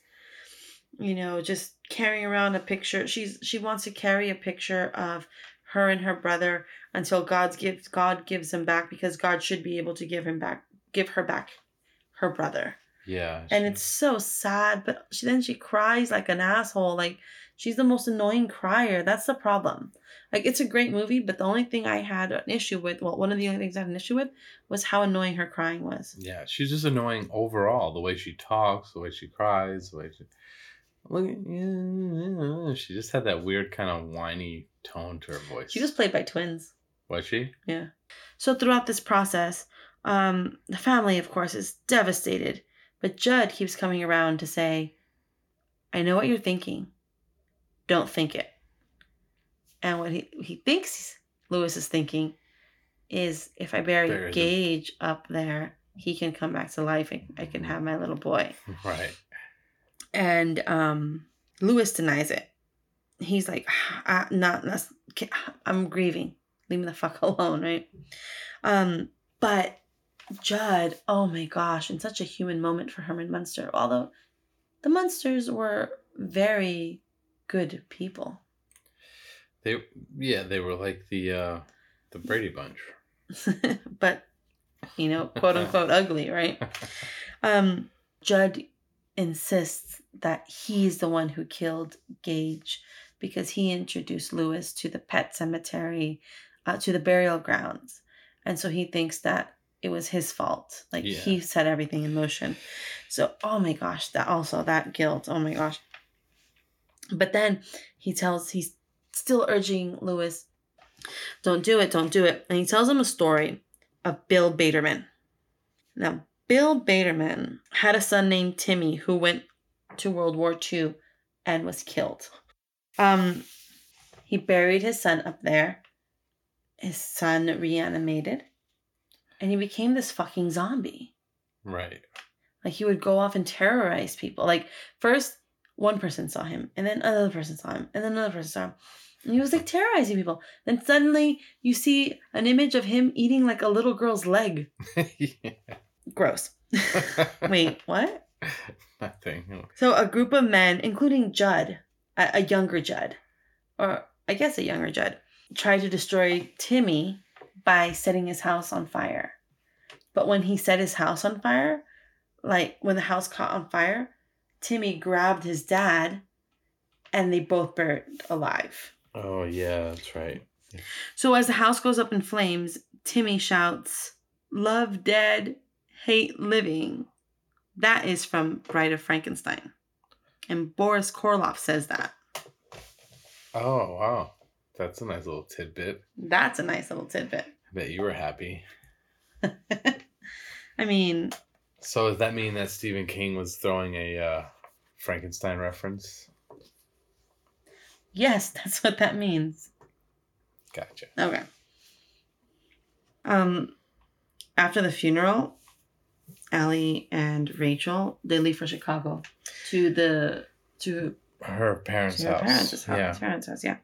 you know just carrying around a picture she's she wants to carry a picture of her and her brother until God's gives God gives him back because God should be able to give him back give her back her brother yeah. and she- it's so sad but she then she cries like an asshole like she's the most annoying crier that's the problem like it's a great movie but the only thing i had an issue with well one of the only things i had an issue with was how annoying her crying was Yeah, she's just annoying overall. The way she talks, the way she cries, the way she look. Yeah, she just had that weird kind of whiny tone to her voice. she was played by twins was she? yeah so throughout this process um the family of course is devastated but judd keeps coming around to say i know what you're thinking don't think it and what he, he thinks louis is thinking is if i bury gage up there he can come back to life and i can have my little boy Right. And um louis denies it. He's like ah, not that's i'm grieving. Leave me the fuck alone right? Um but judd oh my gosh in such a human moment for herman munster although the munsters were very good people. They yeah, they were like the uh the Brady Bunch. but you know quote unquote ugly right? Um judd insists that he's the one who killed gage because he introduced louis to the pet cemetery uh, to the burial grounds. And so he thinks that it was his fault. Like Yeah. he set everything in motion. So oh my gosh that also that guilt oh my gosh. But then he tells he's still urging louis don't do it don't do it. And he tells him a story of bill baterman. Now bill baterman had a son named timmy who went to world war ii and was killed um he buried his son up there his son reanimated and he became this fucking zombie Right. like he would go off and terrorize people. Like first one person saw him, and then another person saw him, and then another person saw him. And he was like terrorizing people. Then suddenly you see an image of him eating like a little girl's leg. Gross. Wait, what? Nothing. So a group of men, including Judd, a, a younger Judd, or I guess a younger Judd, tried to destroy Timmy by setting his house on fire. But when he set his house on fire, like when the house caught on fire, Timmy grabbed his dad and they both burned alive. Oh yeah, that's right. So as the house goes up in flames, Timmy shouts, Love dead, hate living. That is from Bride of Frankenstein. And Boris Karloff says that. Oh wow, that's a nice little tidbit. That's a nice little tidbit. I bet you were happy. I mean, So does that mean that Stephen King was throwing a uh, Frankenstein reference? yes, that's what that means. Gotcha. Okay. Um, after the funeral, Allie and Rachel they leave for Chicago to the to Her parents' to her house. parents' house. Yeah. Parents' house, yeah.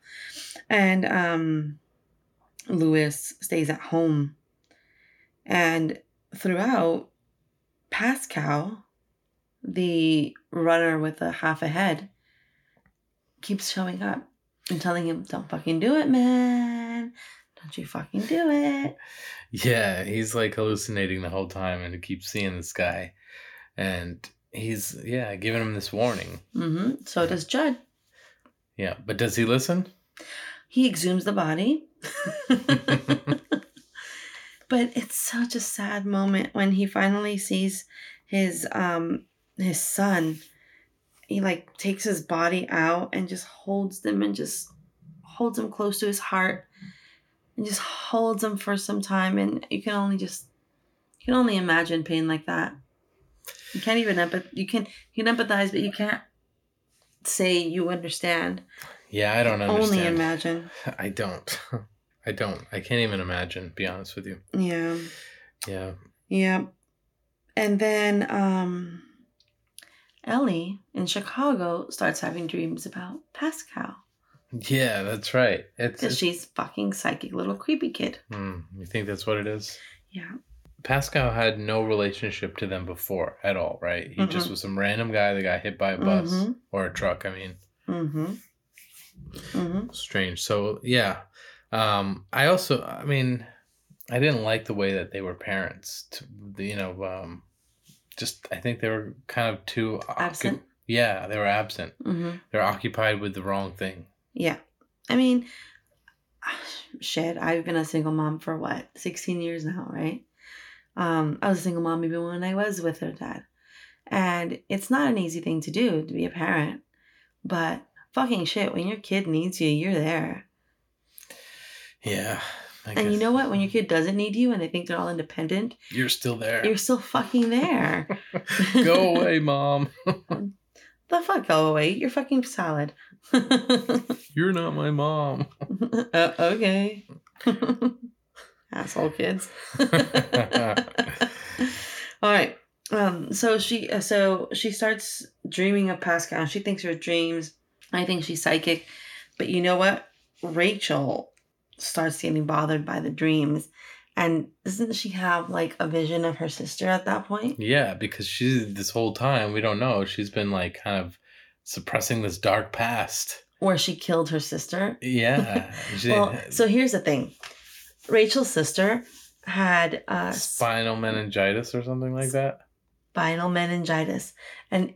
And um, Louis stays at home, and throughout, Pascow, the runner with a half a head, keeps showing up and telling him, "Don't fucking do it, man. Don't you fucking do it." Yeah, he's like hallucinating the whole time and he keeps seeing this guy. And he's, yeah, giving him this warning. hmm So does Judd. Yeah, but does he listen? He exhumes the body. but it's such a sad moment when he finally sees his um his son. He like takes his body out and just holds them and just holds him close to his heart and just holds them for some time and you can only just you can only imagine pain like that. You can't even empath you can you can empathize but you can't say you understand. Yeah, I don't understand. Only imagine. I don't. I don't. I can't even imagine, be honest with you. Yeah. Yeah. Yeah. And then um Ellie in Chicago starts having dreams about Pascow. Yeah, that's right. It's, Because she's fucking psychic little creepy kid. hmm, you think that's what it is? Yeah. Pascow had no relationship to them before at all, right? He just Mm-mm. was some random guy that got hit by a bus Mhm. or a truck. I mean, Mm-hmm. Mm-hmm. strange. So yeah, um, I also, I mean, I didn't like the way that they were parents. To, you know, um, just I think they were kind of too Absent? Yeah, they were absent. Mm-hmm. They're occupied with the wrong thing. Yeah. I mean shit, I've been a single mom for what, 16 years now, right? Um, I was a single mom even when I was with her dad. And it's not an easy thing to do to be a parent. But fucking shit, when your kid needs you, you're there. Yeah. And you know what? When your kid doesn't need you and they think they're all independent, you're still there. you're still fucking there. Go away, mom. the fuck go away. You're fucking salad. You're not my mom. uh, okay. Asshole kids. All right. Um. So she. uh, So she starts dreaming of Pascow. She thinks her dreams. I think she's psychic, but you know what? Rachel starts getting bothered by the dreams, and doesn't she have like a vision of her sister at that point? Yeah, because she's this whole time we don't know. She's been like kind of suppressing this dark past. Where she killed her sister. Yeah. Well, so here's the thing. Rachel's sister had uh, spinal meningitis or something like that. spinal meningitis and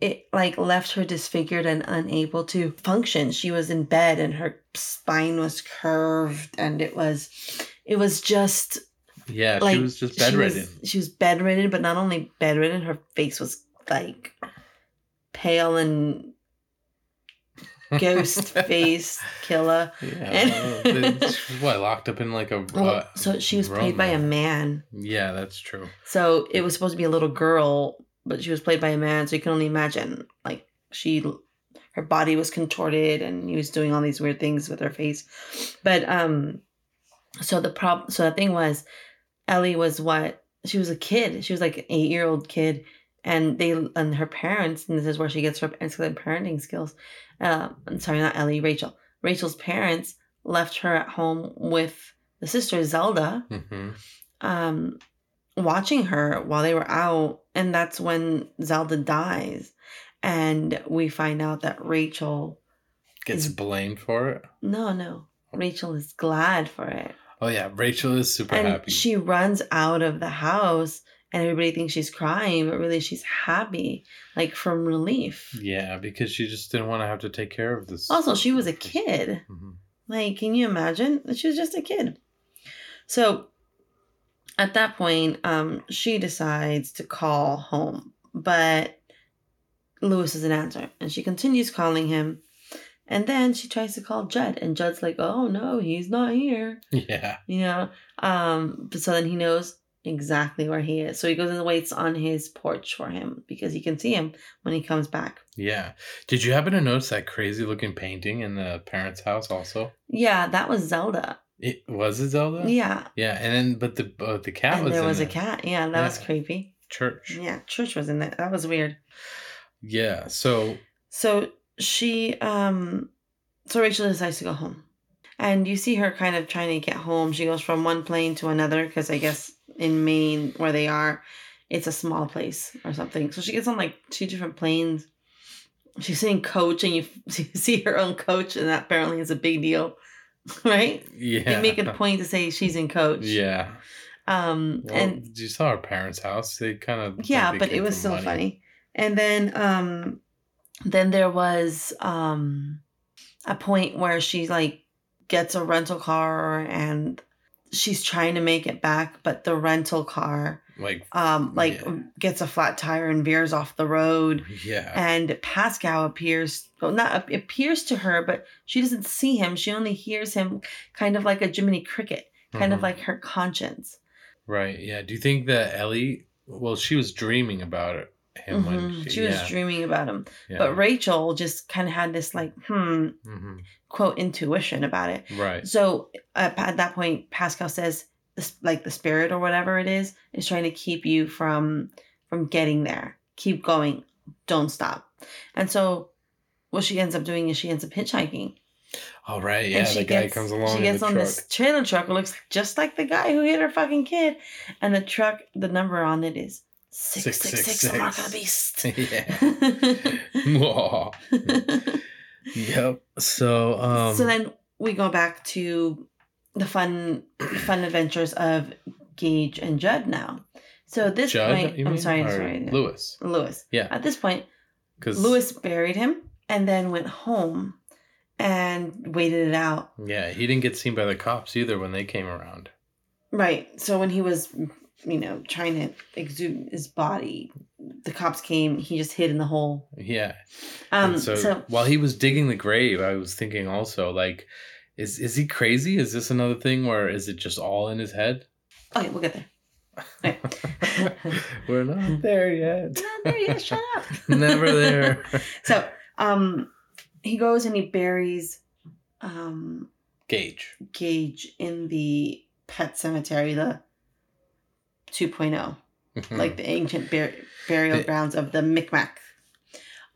it like left her disfigured and unable to function she was in bed and her spine was curved and it was it was just Yeah, like she was just she was- bedridden. she was bedridden but not only bedridden her face was like pale and ghost face killer Yeah. And- what locked up in like a well, uh, so she was played by a man Yeah, that's true. So it was supposed to be a little girl, but she was played by a man. So you can only imagine, like she, her body was contorted, and he was doing all these weird things with her face. But um, so the problem, so the thing was, Ellie was what she was a kid. She was like an eight year old kid, and they and her parents, and this is where she gets her excellent parenting skills. Uh, I'm sorry, not Ellie, Rachel. Rachel's parents left her at home with the sister Zelda, hmm um, watching her while they were out, and that's when Zelda dies, and we find out that Rachel. Gets Is- blamed for it. No, no, Rachel is glad for it, Oh yeah, Rachel is super and happy. she runs out of the house, and everybody thinks she's crying, but really she's happy, like from relief. yeah, because she just didn't want to have to take care of this. Also, she was a kid. Mhm. Like, can you imagine? She was just a kid. So at that point, um, she decides to call home, but Louis doesn't answer. And she continues calling him. And then she tries to call Judd, and Judd's like, oh no, he's not here. Yeah. You know? Um, but so then he knows exactly where he is. So he goes and waits on his porch for him because he can see him when he comes back. Yeah. Did you happen to notice that crazy looking painting in the parents' house also? Yeah, that was Zelda. It was it Zelda? Yeah. Yeah, and then but the but the cat and was there was a cat. Yeah, that was creepy. church. Yeah, church was in there. That was weird. Yeah. So So she, um, so Rachel decides to go home, and you see her kind of trying to get home. She goes from one plane to another because I guess in Maine where they are, it's a small place or something. So she gets on like two different planes. She's sitting coach, and you, see her own coach, and that apparently is a big deal, right? yeah. They make a point to say she's in coach. Yeah. Um, Well, and you saw her parents' house. They kind of yeah but it was so funny and then um then there was um a point where she like gets a rental car and she's trying to make it back but the rental car Like um like Yeah. gets a flat tire and veers off the road yeah. and pascow appears well not appears to her but she doesn't see him she only hears him kind of like a jiminy cricket kind of Mhm. like her conscience Right. Yeah. Do you think that Ellie? Well, she was dreaming about it. Him when Mhm. she, she was yeah, dreaming about him yeah. But Rachel just kind of had this like, hmm, Mhm. quote, intuition about it. Right. So uh, at that point, Pascow says, this, like the spirit or whatever it is, is trying to keep you from from getting there. Keep going. Don't stop. And so what she ends up doing is she ends up hitchhiking. All right. Yeah. The guy gets, comes along She gets on truck. this trailer truck. It looks just like the guy who hit her fucking kid. And the truck, the number on it is 666 Mark of the Beast. yeah. Yep. So um. so then we go back to the fun fun adventures of Gage and Judd now. So at this Judd, point, I'm mean? sorry, Or sorry, Louis. Louis. Yeah. At this point, Because Louis buried him and then went home and waited it out. Yeah, he didn't get seen by the cops either when they came around. Right. So when he was, you know, trying to exude his body, the cops came. He just hid in the hole. Yeah. Um. So, so, while he was digging the grave, I was thinking also like, is is he crazy? Is this another thing where is it just all in his head? okay, we'll get there. Okay. We're not there yet. Not there yet. Shut up. Never there. So, um, he goes and he buries, um, Gage. Gage in the pet cemetery, the 2.0, like the ancient bur- burial grounds of the Micmac.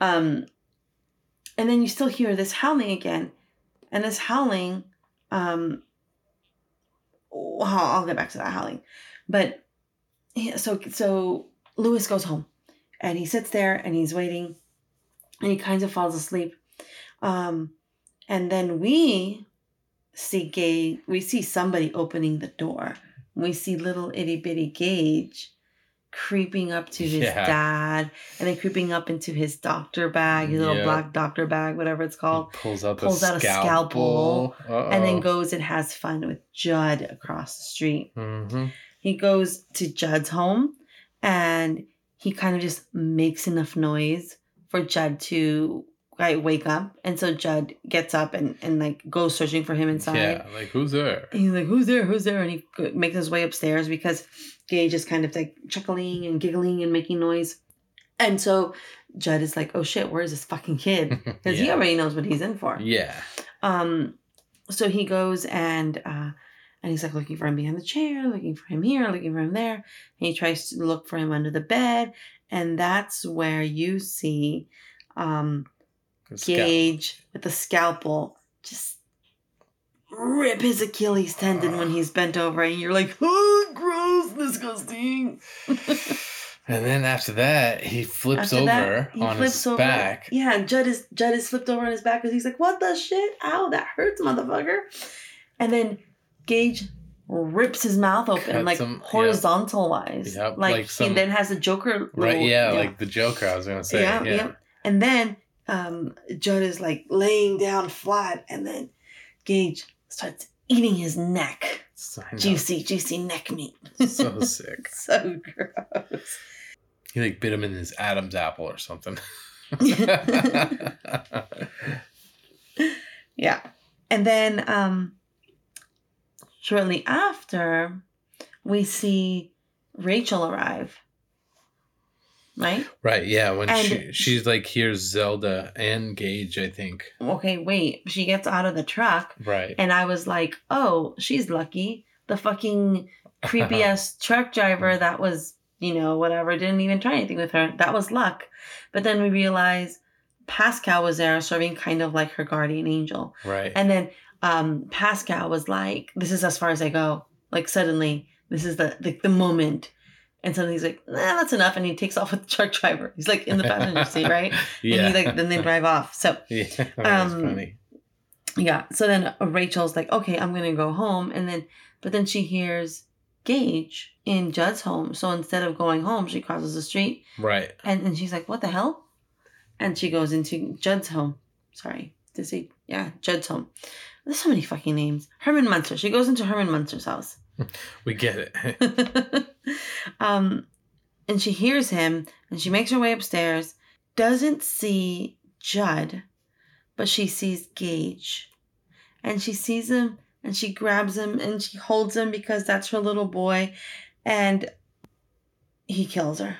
Um, and then you still hear this howling again, and this howling, um, oh, I'll get back to that howling, but yeah, so so Louis goes home, and he sits there and he's waiting, and he kind of falls asleep, um, and then we see gay we see somebody opening the door. We see little itty bitty Gage creeping up to his Yeah. dad and then creeping up into his doctor bag, his little black doctor bag, whatever it's He called, pulls out pulls a out a scalpel, scalpel, and then goes and has fun with Judd across the street. Mhm. He goes to Judd's home and he kind of just makes enough noise for Judd to like wake up. And so Judd gets up and, and like goes searching for him inside. Yeah, like who's there? And he's like, "Who's there? Who's there?" And he makes his way upstairs because Gage is kind of like chuckling and giggling and making noise. And so Judd is like, "Oh shit, where's this fucking kid?" Because he already knows what he's in for. Yeah. Um, so he goes and uh, and he's like looking for him behind the chair, looking for him here, looking for him there. And he tries to look for him under the bed, and that's where you see um, Gage with the scalpel just rip his Achilles tendon when he's bent over, and you're like, oh, gross, disgusting. And then after that, he flips After over that, he on flips his over. back. Yeah, and Judd is Judd is flipped over on his back because he's like, "What the shit? Ow, that hurts, motherfucker!" And then Gage rips his mouth open, Cuts like him, yep. horizontal wise. Yep, like, like some- he then has a Joker. Right, little- yeah, like the Joker, I was going to say. yeah, Yeah, yeah. And then um, Judd is like laying down flat, and then Gage starts eating his neck. So- I know. Juicy, juicy neck meat. So sick. so gross. He like bit him in his Adam's apple or something. Yeah. And then um shortly after we see Rachel arrive. Right? right, yeah. When And- she she's like here's Zelda and Gage, I think. Okay, wait. She gets out of the truck Right. and I was like, "Oh, she's lucky. The fucking creepy ass truck driver that was, you know, whatever, didn't even try anything with her. That was luck." But then we realize Pascow was there serving kind of like her guardian angel. right. And then um, Pascow was like, "This is as far as I go." Like suddenly, this is the the, the moment, and suddenly he's like, "Nah, that's enough," and he takes off with the truck driver. He's like in the passenger seat, right? yeah. And he like then they drive off. So yeah. Um, funny. yeah. So then Rachel's like, "Okay, I'm gonna go home," and then but then she hears Gage in Judd's home. So instead of going home, she crosses the street, Right. and and she's like, "What the hell?" And she goes into Judd's home. Sorry, to say yeah, Judd's home. There's so many fucking names. Herman Munster. She goes into Herman Munster's house. We get it. um, and she hears him, and she makes her way upstairs. Doesn't see Judd, but she sees Gage, and she sees him, and she grabs him, and she holds him because that's her little boy, and he kills her.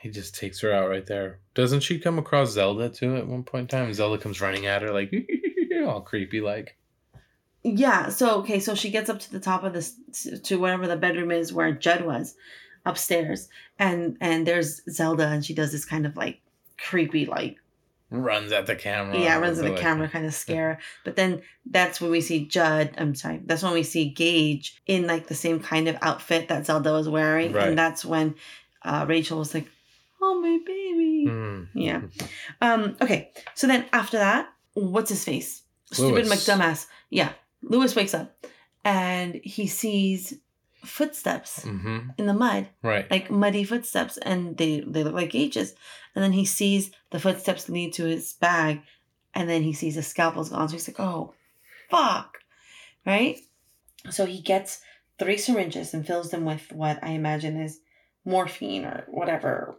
he just takes her out right there. Doesn't she come across Zelda too at one point in time? Zelda comes running at her like all creepy like. Yeah. So okay. So she gets up to the top of this to wherever the bedroom is where Judd was, upstairs, and and there's Zelda, and she does this kind of like creepy like Runs at the camera. yeah runs at the Like- camera kind of scare. But then that's when we see Judd. I'm sorry. That's when we see Gage in like the same kind of outfit that Zelda was wearing, Right. and that's when uh, Rachel was like, "Oh my baby." Mm. Yeah. Um, okay. So then after that, what's his face? Stupid Louis. McDumbass. Yeah. Louis wakes up and he sees footsteps Mm-hmm. in the mud, Right. like muddy footsteps, and they, they look like Gage's. And then he sees the footsteps lead to his bag, and then he sees the scalpel's gone. So he's like, oh, fuck. Right? So he gets three syringes and fills them with what I imagine is morphine or whatever.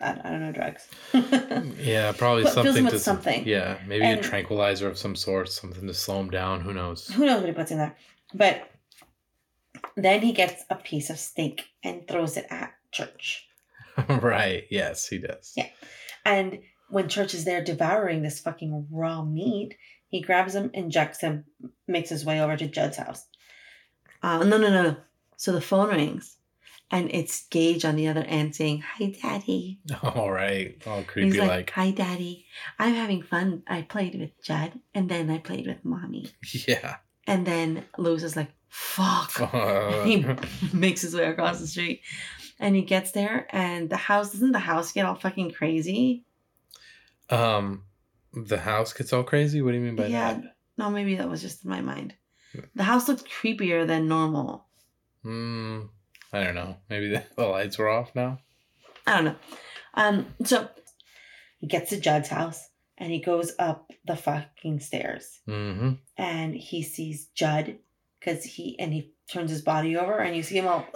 I, I don't know drugs. Yeah, probably But fills something him with to something. Yeah, maybe And- a tranquilizer of some sort, something to slow him down. Who knows? Who knows what he puts in there? But then he gets a piece of steak and throws it at Church. right. Yes, he does. Yeah. And when Church is there devouring this fucking raw meat, he grabs him, injects him, makes his way over to Judd's house. Uh, no, no, no, no. So the phone rings, and it's Gage on the other end saying, "Hi, Daddy." All right. All creepy He's like, like. "Hi, Daddy. I'm having fun. I played with Judd, and then I played with Mommy." Yeah. And then Louis is like, "Fuck." Uh, he makes his way across the street and he gets there and the house doesn't the house get all fucking crazy um, the house gets all crazy. What do you mean by yeah that? no maybe that was just in my mind the house looked creepier than normal Hmm. I don't know. Maybe the, the lights were off now. i don't know um so he gets to judd's house and he goes up the fucking stairs Mm-hmm. and he sees judd because he and he turns his body over and you see him all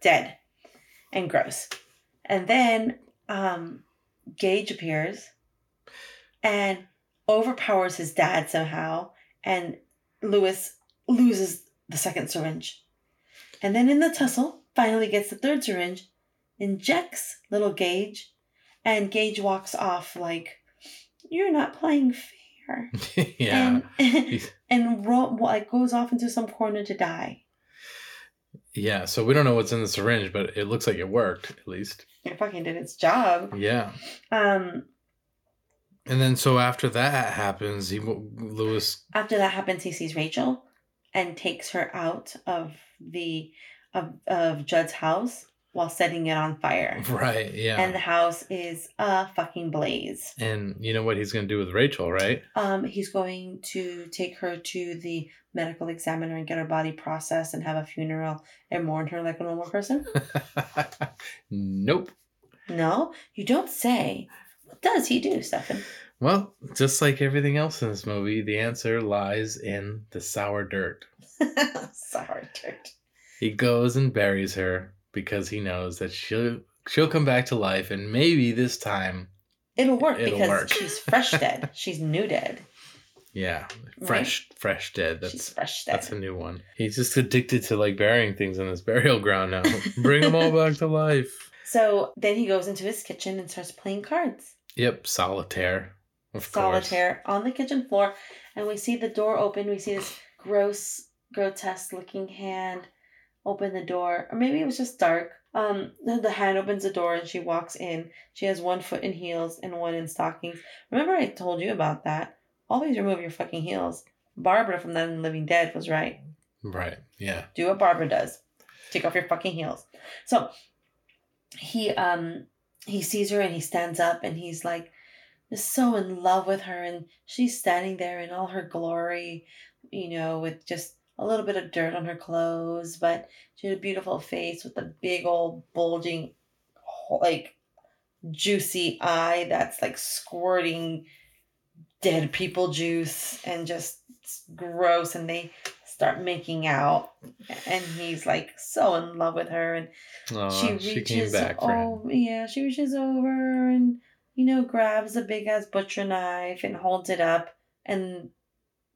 dead and gross and then um gage appears and overpowers his dad somehow and louis loses the second syringe and then in the tussle finally gets the third syringe injects little gage and gage walks off like you're not playing fair yeah. and and ro- like goes off into some corner to die. Yeah. So we don't know what's in the syringe, but it looks like it worked at least. It fucking did its job. Yeah. Um, And then so after that happens, he Louis. After that happens, he sees Rachel, and takes her out of the of of Judd's house while setting it on fire. Right. Yeah. And the house is a fucking blaze. And you know what he's going to do with Rachel, right? Um, he's going to take her to the medical examiner and get her body processed and have a funeral and mourn her like a normal person. nope. No, you don't say. What does he do, Stefan? Well, just like everything else in this movie, the answer lies in the sour dirt. sour dirt. He goes and buries her because he knows that she'll she'll come back to life and maybe this time it'll work It'll because work. she's fresh dead. She's new dead. yeah, fresh fresh dead. That's she's fresh dead. that's a new one. He's just addicted to like burying things in this burial ground now. Bring them all back to life. So then he goes into his kitchen and starts playing cards. Yep, solitaire. Of course. Solitaire on the kitchen floor, and we see the door open. We see this gross, grotesque looking hand open the door, or maybe it was just dark. Um, the the hand opens the door and she walks in. She has one foot in heels and one in stockings. Remember, I told you about that. Always remove your fucking heels. Barbara from That Living Dead was right. Right. Yeah. Do what Barbara does. Take off your fucking heels. So he um he sees her and he stands up and he's like just so in love with her and she's standing there in all her glory, you know, with just a little bit of dirt on her clothes, but she had a beautiful face with a big old bulging like juicy eye that's like squirting dead people juice and just gross and they start making out and he's like so in love with her and Aw, she she, reaches came back for oh yeah she reaches over and you know grabs a big ass butcher knife and holds it up and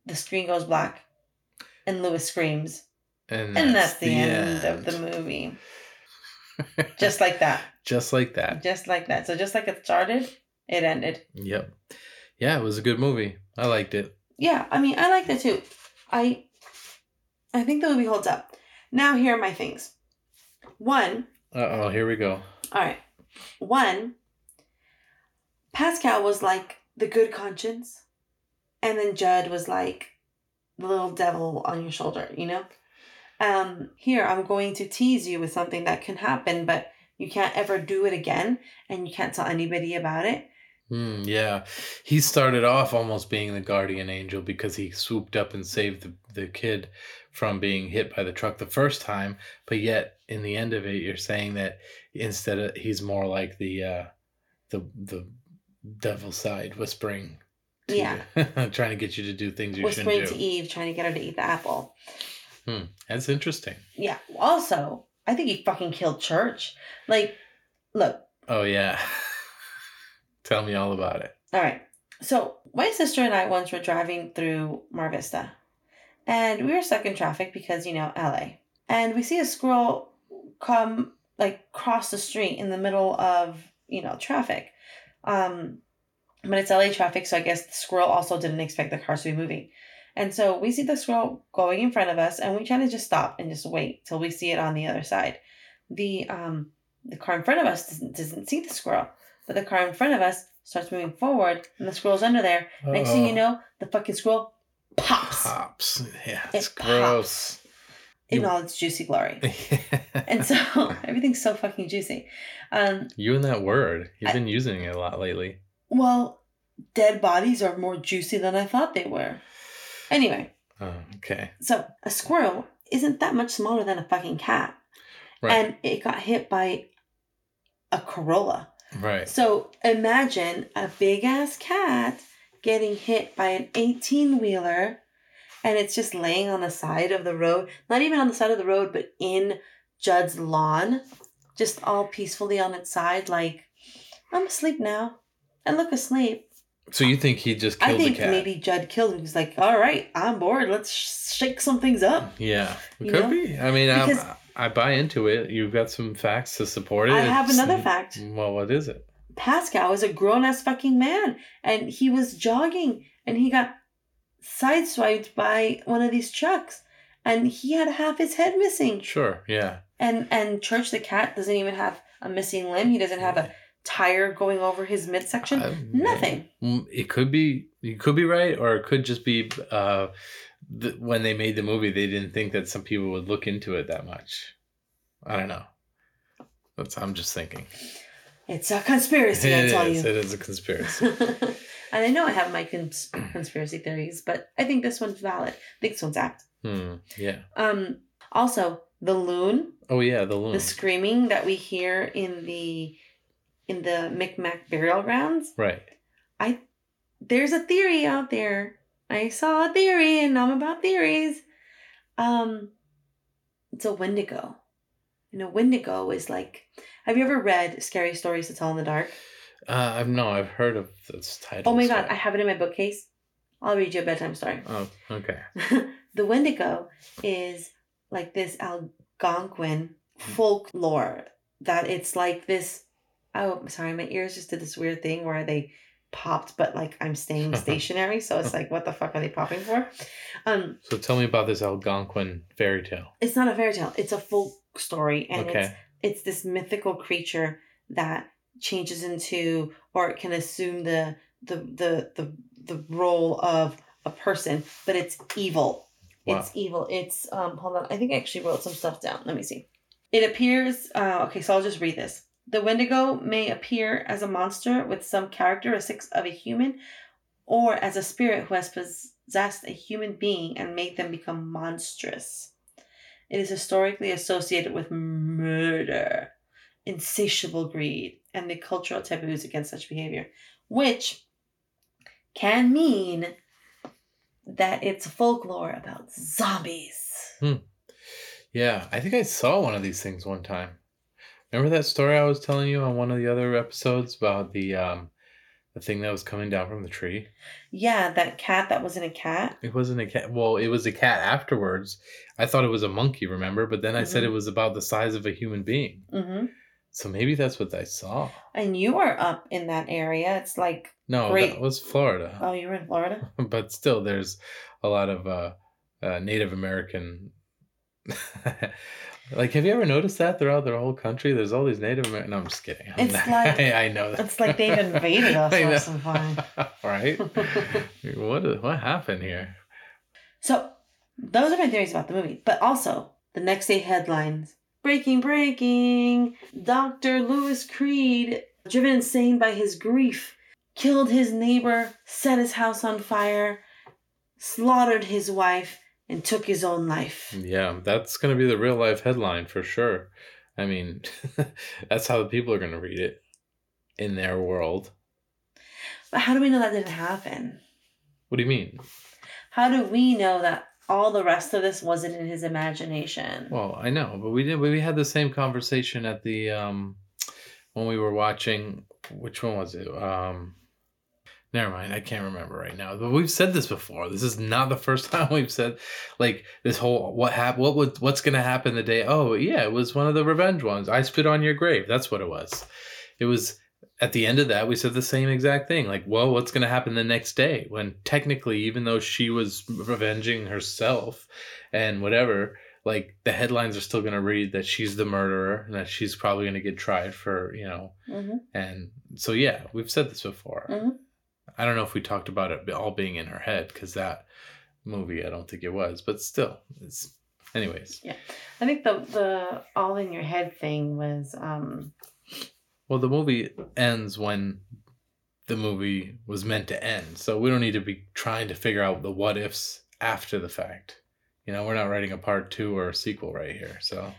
the screen goes black and louis screams And, and that's the, end, of the movie just like that Just like that. just like that so just like it started it ended Yep. Yeah, it was a good movie. I liked it. yeah i mean i liked it too i i think the movie holds up now here are my things one Uh oh, here we go. all right one pascow was like the good conscience and then judd was like the little devil on your shoulder you know um here i'm going to tease you with something that can happen but you can't ever do it again and you can't tell anybody about it Hmm, yeah. He started off almost being the guardian angel because he swooped up and saved the, the kid from being hit by the truck the first time. But yet, in the end of it, you're saying that instead of he's more like the uh, the the devil side whispering. Yeah. trying to get you to do things you whispering shouldn't to eve trying to get her to eat the apple Hmm, that's interesting. Yeah. Also, I think he fucking killed Church. Like, look, Oh yeah. Tell me all about it. all right. So my sister and I once were driving through Mar Vista, and we were stuck in traffic because you know LA, and we see a squirrel come like cross the street in the middle of you know traffic, um, but it's LA traffic, so I guess the squirrel also didn't expect the cars to be moving. And so we see the squirrel going in front of us, and we try to just stop and just wait till we see it on the other side. The um the car in front of us doesn't, doesn't see the squirrel, but the car in front of us starts moving forward, and the squirrel's under there. Next thing you know, the fucking squirrel pops Pops. Yeah, It it's gross. in You- all its juicy glory. And so everything's so fucking juicy. Um, you and that word, you've I- been using it a lot lately. Well, dead bodies are more juicy than I thought they were. Anyway, Oh, okay. so a squirrel isn't that much smaller than a fucking cat. Right. And it got hit by a Corolla. right. So imagine a big ass cat getting hit by an 18 wheeler and it's just laying on the side of the road. Not even on the side of the road, but in Judd's lawn, just all peacefully on its side, like, I'm asleep now. I look asleep. So you think he just killed I think maybe Judd killed him. He's like, all right, I'm bored. Let's shake some things up. Yeah, it You could know? be. I mean, Because- I, I buy into it. You've got some facts to support it. I have It's- another fact. Well, what is it? Pascow is a grown ass fucking man, and he was jogging, and he got sideswiped by one of these trucks, and he had half his head missing. Sure. Yeah. And and Church the cat doesn't even have a missing limb. He doesn't have a tire going over his midsection. I- Nothing. Mm, It could be you could be right, or it could just be uh, th- when they made the movie, they didn't think that some people would look into it that much. I don't know. That's I'm just thinking. It's a conspiracy, I It tell is. you. It is a conspiracy. and I know I have my cons- conspiracy theories, but I think this one's valid. I think this one's apt. hmm. Yeah. Um, also, the loon, Oh yeah, the loon. the screaming that we hear in the in the Micmac burial grounds. right. I there's a theory out there. I saw a theory, and I'm about theories. Um, it's a Wendigo. And a Wendigo is like. Have you ever read Scary Stories to Tell in the Dark? Uh, I've no, I've heard of this title. Oh my god, I have it in my bookcase. I'll read you a bedtime story. Oh, okay. the Wendigo is like this Algonquin folklore that it's like this. Oh, sorry, my ears just did this weird thing where they popped, but like I'm staying stationary, so it's like, what the fuck are they popping for? Um, So tell me about this Algonquin fairy tale. it's not a fairy tale; it's a folk story, and it's it's this mythical creature that changes into or it can assume the the the the, the role of a person but it's evil Wow. it's evil it's um hold on i think i actually wrote some stuff down let me see it appears uh, okay so i'll just read this the wendigo may appear as a monster with some characteristics of a human or as a spirit who has possessed a human being and made them become monstrous it is historically associated with murder, insatiable greed, and the cultural taboos against such behavior, which can mean that it's folklore about zombies. Hmm. Yeah, I think I saw one of these things one time. Remember that story I was telling you on one of the other episodes about the um the thing that was coming down from the tree? Yeah, that cat that wasn't a cat. It wasn't a cat. Well, it was a cat afterwards. I thought it was a monkey, remember? But then I said Mhm. it was about the size of a human being. Mm-hmm. So maybe that's what I saw. And you are up in that area. It's like, No, Great. that was Florida. oh, you were in Florida? but still there's a lot of uh, uh Native American like have you ever noticed that throughout the whole country there's all these Native American no I'm just kidding I'm It's not- like- I, I know that it's like they've invaded us or know. something. right what what happened here So those are my theories about the movie. But also the next day headlines. Breaking, breaking. Dr. Louis Creed, driven insane by his grief, killed his neighbor, set his house on fire, slaughtered his wife, and took his own life. yeah that's gonna be the real life headline for sure I mean that's how the people are gonna read it in their world But how do we know that didn't happen? what do you mean How do we know that all the rest of this wasn't in his imagination? Well, I know, but we did. We had the same conversation at the um when we were watching. Which one was it? Um, never mind. I can't remember right now. But we've said this before. This is not the first time we've said like this whole what hap- What would what's gonna happen the day? Oh yeah, it was one of the revenge ones. I spit on your grave. That's what it was. It was at the end of that we said the same exact thing like well what's going to happen the next day when technically even though she was revenging herself and whatever like the headlines are still going to read that she's the murderer and that she's probably going to get tried for you know hmm and so yeah we've said this before Mhm. I don't know if we talked about it all being in her head because that movie i don't think it was but still it's anyways Yeah, I think the the all in your head thing was um Well, the movie ends when the movie was meant to end. So we don't need to be trying to figure out the what ifs after the fact. You know, we're not writing a part two or a sequel right here. So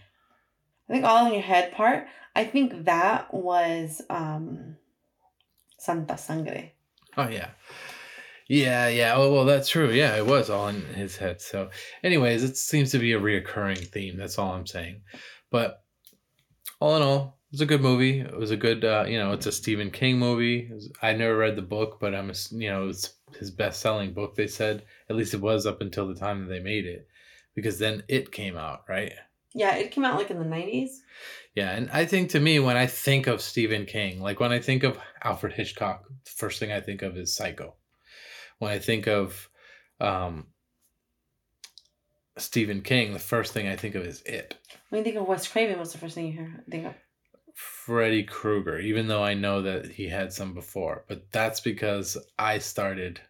I think all in your head part. I think that was um Santa Sangre. Oh yeah. Yeah, yeah. Oh well that's true. Yeah, it was all in his head. So anyways, it seems to be a reoccurring theme. That's all I'm saying. But all in all, it was a good movie. It was a good uh, you know, it's a Stephen King movie. Was- I never read the book, but I'm you know, it's his best-selling book they said. At least it was up until the time that they made it. Because then it came out, right? Yeah, it came out like in the nineties. Yeah, and I think to me, when I think of Stephen King, like when I think of Alfred Hitchcock, the first thing I think of is Psycho. When I think of um, Stephen King, the first thing I think of is It. When you think of Wes Craven, what's the first thing you hear, think of? Freddy Krueger, even though I know that he had some before. But that's because I started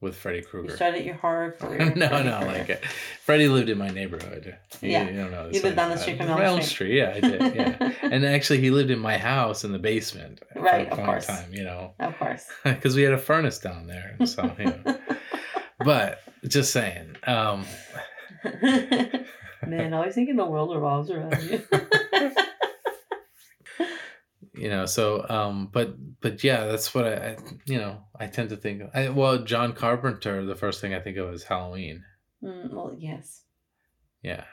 with Freddy Krueger. You started your horror career. no, Freddy no, Krueger. like Freddie lived in my neighborhood. You, Yeah. you don't know. You lived down the street from Elm Elm Street. Yeah, I did. Yeah, and actually, he lived in my house in the basement for Right, a of course. time. You know, Of course. because we had a furnace down there. So, you know. but just saying. Um, Man, always thinking the world revolves around you. You know so um but but yeah that's what I, I you know i tend to think I, well john carpenter the first thing i think of is halloween Mm, well, yes. yeah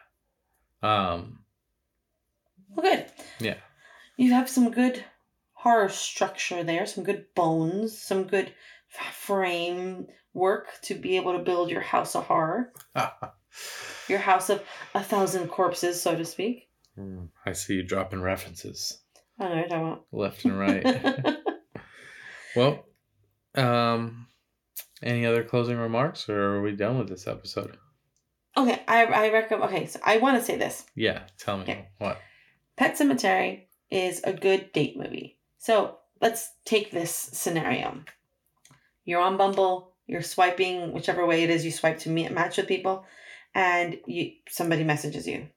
um Well, good. Yeah. You have some good horror structure there, some good bones, some good frame work to be able to build your house of horror, your house of a thousand corpses, so to speak. i see you dropping references I don't know what left and right you're talking about. well um any other closing remarks or are we done with this episode okay, I, I recommend. Okay, so I want to say this. yeah tell me Okay. what Pet Sematary is a good date movie. So let's take this scenario. You're on Bumble, you're swiping whichever way it is you swipe to meet, match with people, and you somebody messages you.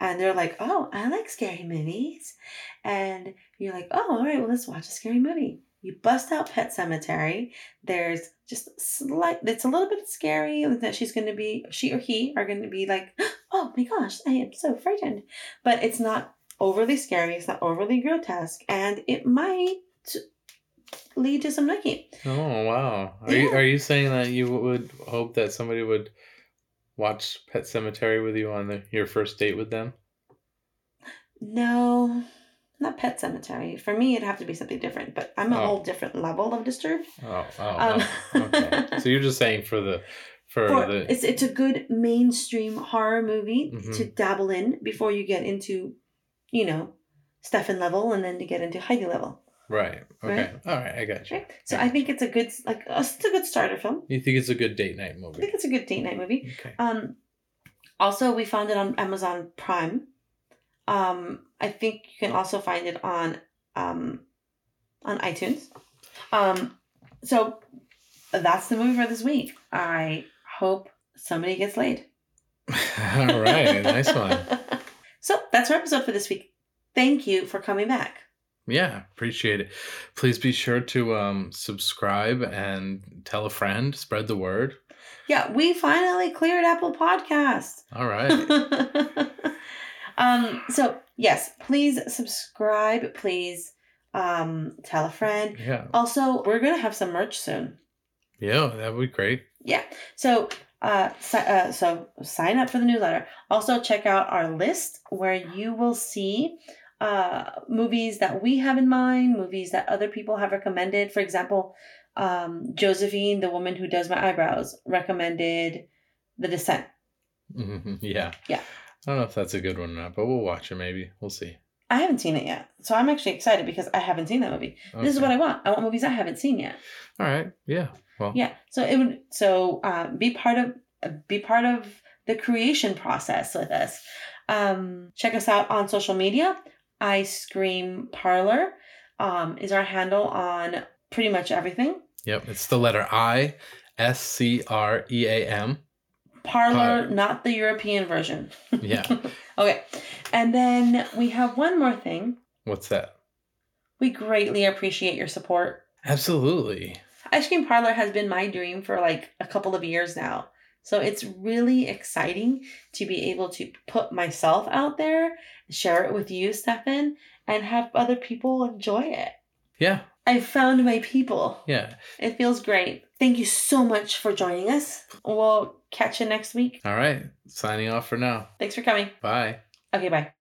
And they're like, oh, I like scary movies. And you're like, oh, all right, well, let's watch a scary movie. You bust out Pet Sematary. There's just slight, it's a little bit scary that she's going to be, she or he are going to be like, oh my gosh, I am so frightened. But it's not overly scary, it's not overly grotesque, and it might lead to some nookie. oh wow are you are you saying that you would hope that somebody would watch pet sematary with you on the, your first date with them No, not Pet Sematary. For me, it'd have to be something different, but I'm a Oh. whole different level of disturbed. Oh, oh, Um, oh, okay. So you're just saying for the for, For- the it's it's a good mainstream horror movie Mhm. to dabble in before you get into, you know, Stefan level and then to get into Heidi level. Right. Okay. Right? All right. I got you. Right? So I think it's a good like it's a good starter film. You think it's a good date night movie? I think it's a good date night movie. Okay. Um, also, we found it on Amazon Prime. Um, I think you can also find it on um, on iTunes. Um, so that's the movie for this week. I hope somebody gets laid. All right. Nice one. So that's our episode for this week. Thank you for coming back. Yeah, appreciate it. Please be sure to um subscribe and tell a friend, spread the word. Yeah, we finally cleared Apple Podcast. All right. um, so yes, please subscribe. Please um, tell a friend. Yeah. Also, we're gonna have some merch soon. Yeah, that would be great. Yeah. So uh, si- uh so sign up for the newsletter. Also check out our list where you will see uh movies that we have in mind, movies that other people have recommended. For example, um Josephine, the woman who does my eyebrows, recommended The Descent. hmm Yeah. Yeah. I don't know if that's a good one or not, but we'll watch it maybe. We'll see. I haven't seen it yet. So I'm actually excited because I haven't seen that movie. This is what I want. I want movies I haven't seen yet. All right. Yeah. Well. Yeah. So it would so uh, be part of be part of the creation process with us. Um, check us out on social media. I Scream Parlor um, is our handle on pretty much everything. Yep. It's the letter I, S C R E A M. Parlor, Parlor. not the European version. Yeah. okay. And then we have one more thing. What's that? We greatly appreciate your support. Absolutely. I Scream Parlor has been my dream for like a couple of years now. So it's really exciting to be able to put myself out there, share it with you, Stefan, and have other people enjoy it. Yeah. I found my people. Yeah. It feels great. Thank you so much for joining us. We'll catch you next week. All right. Signing off for now. Thanks for coming. Bye. Okay, bye.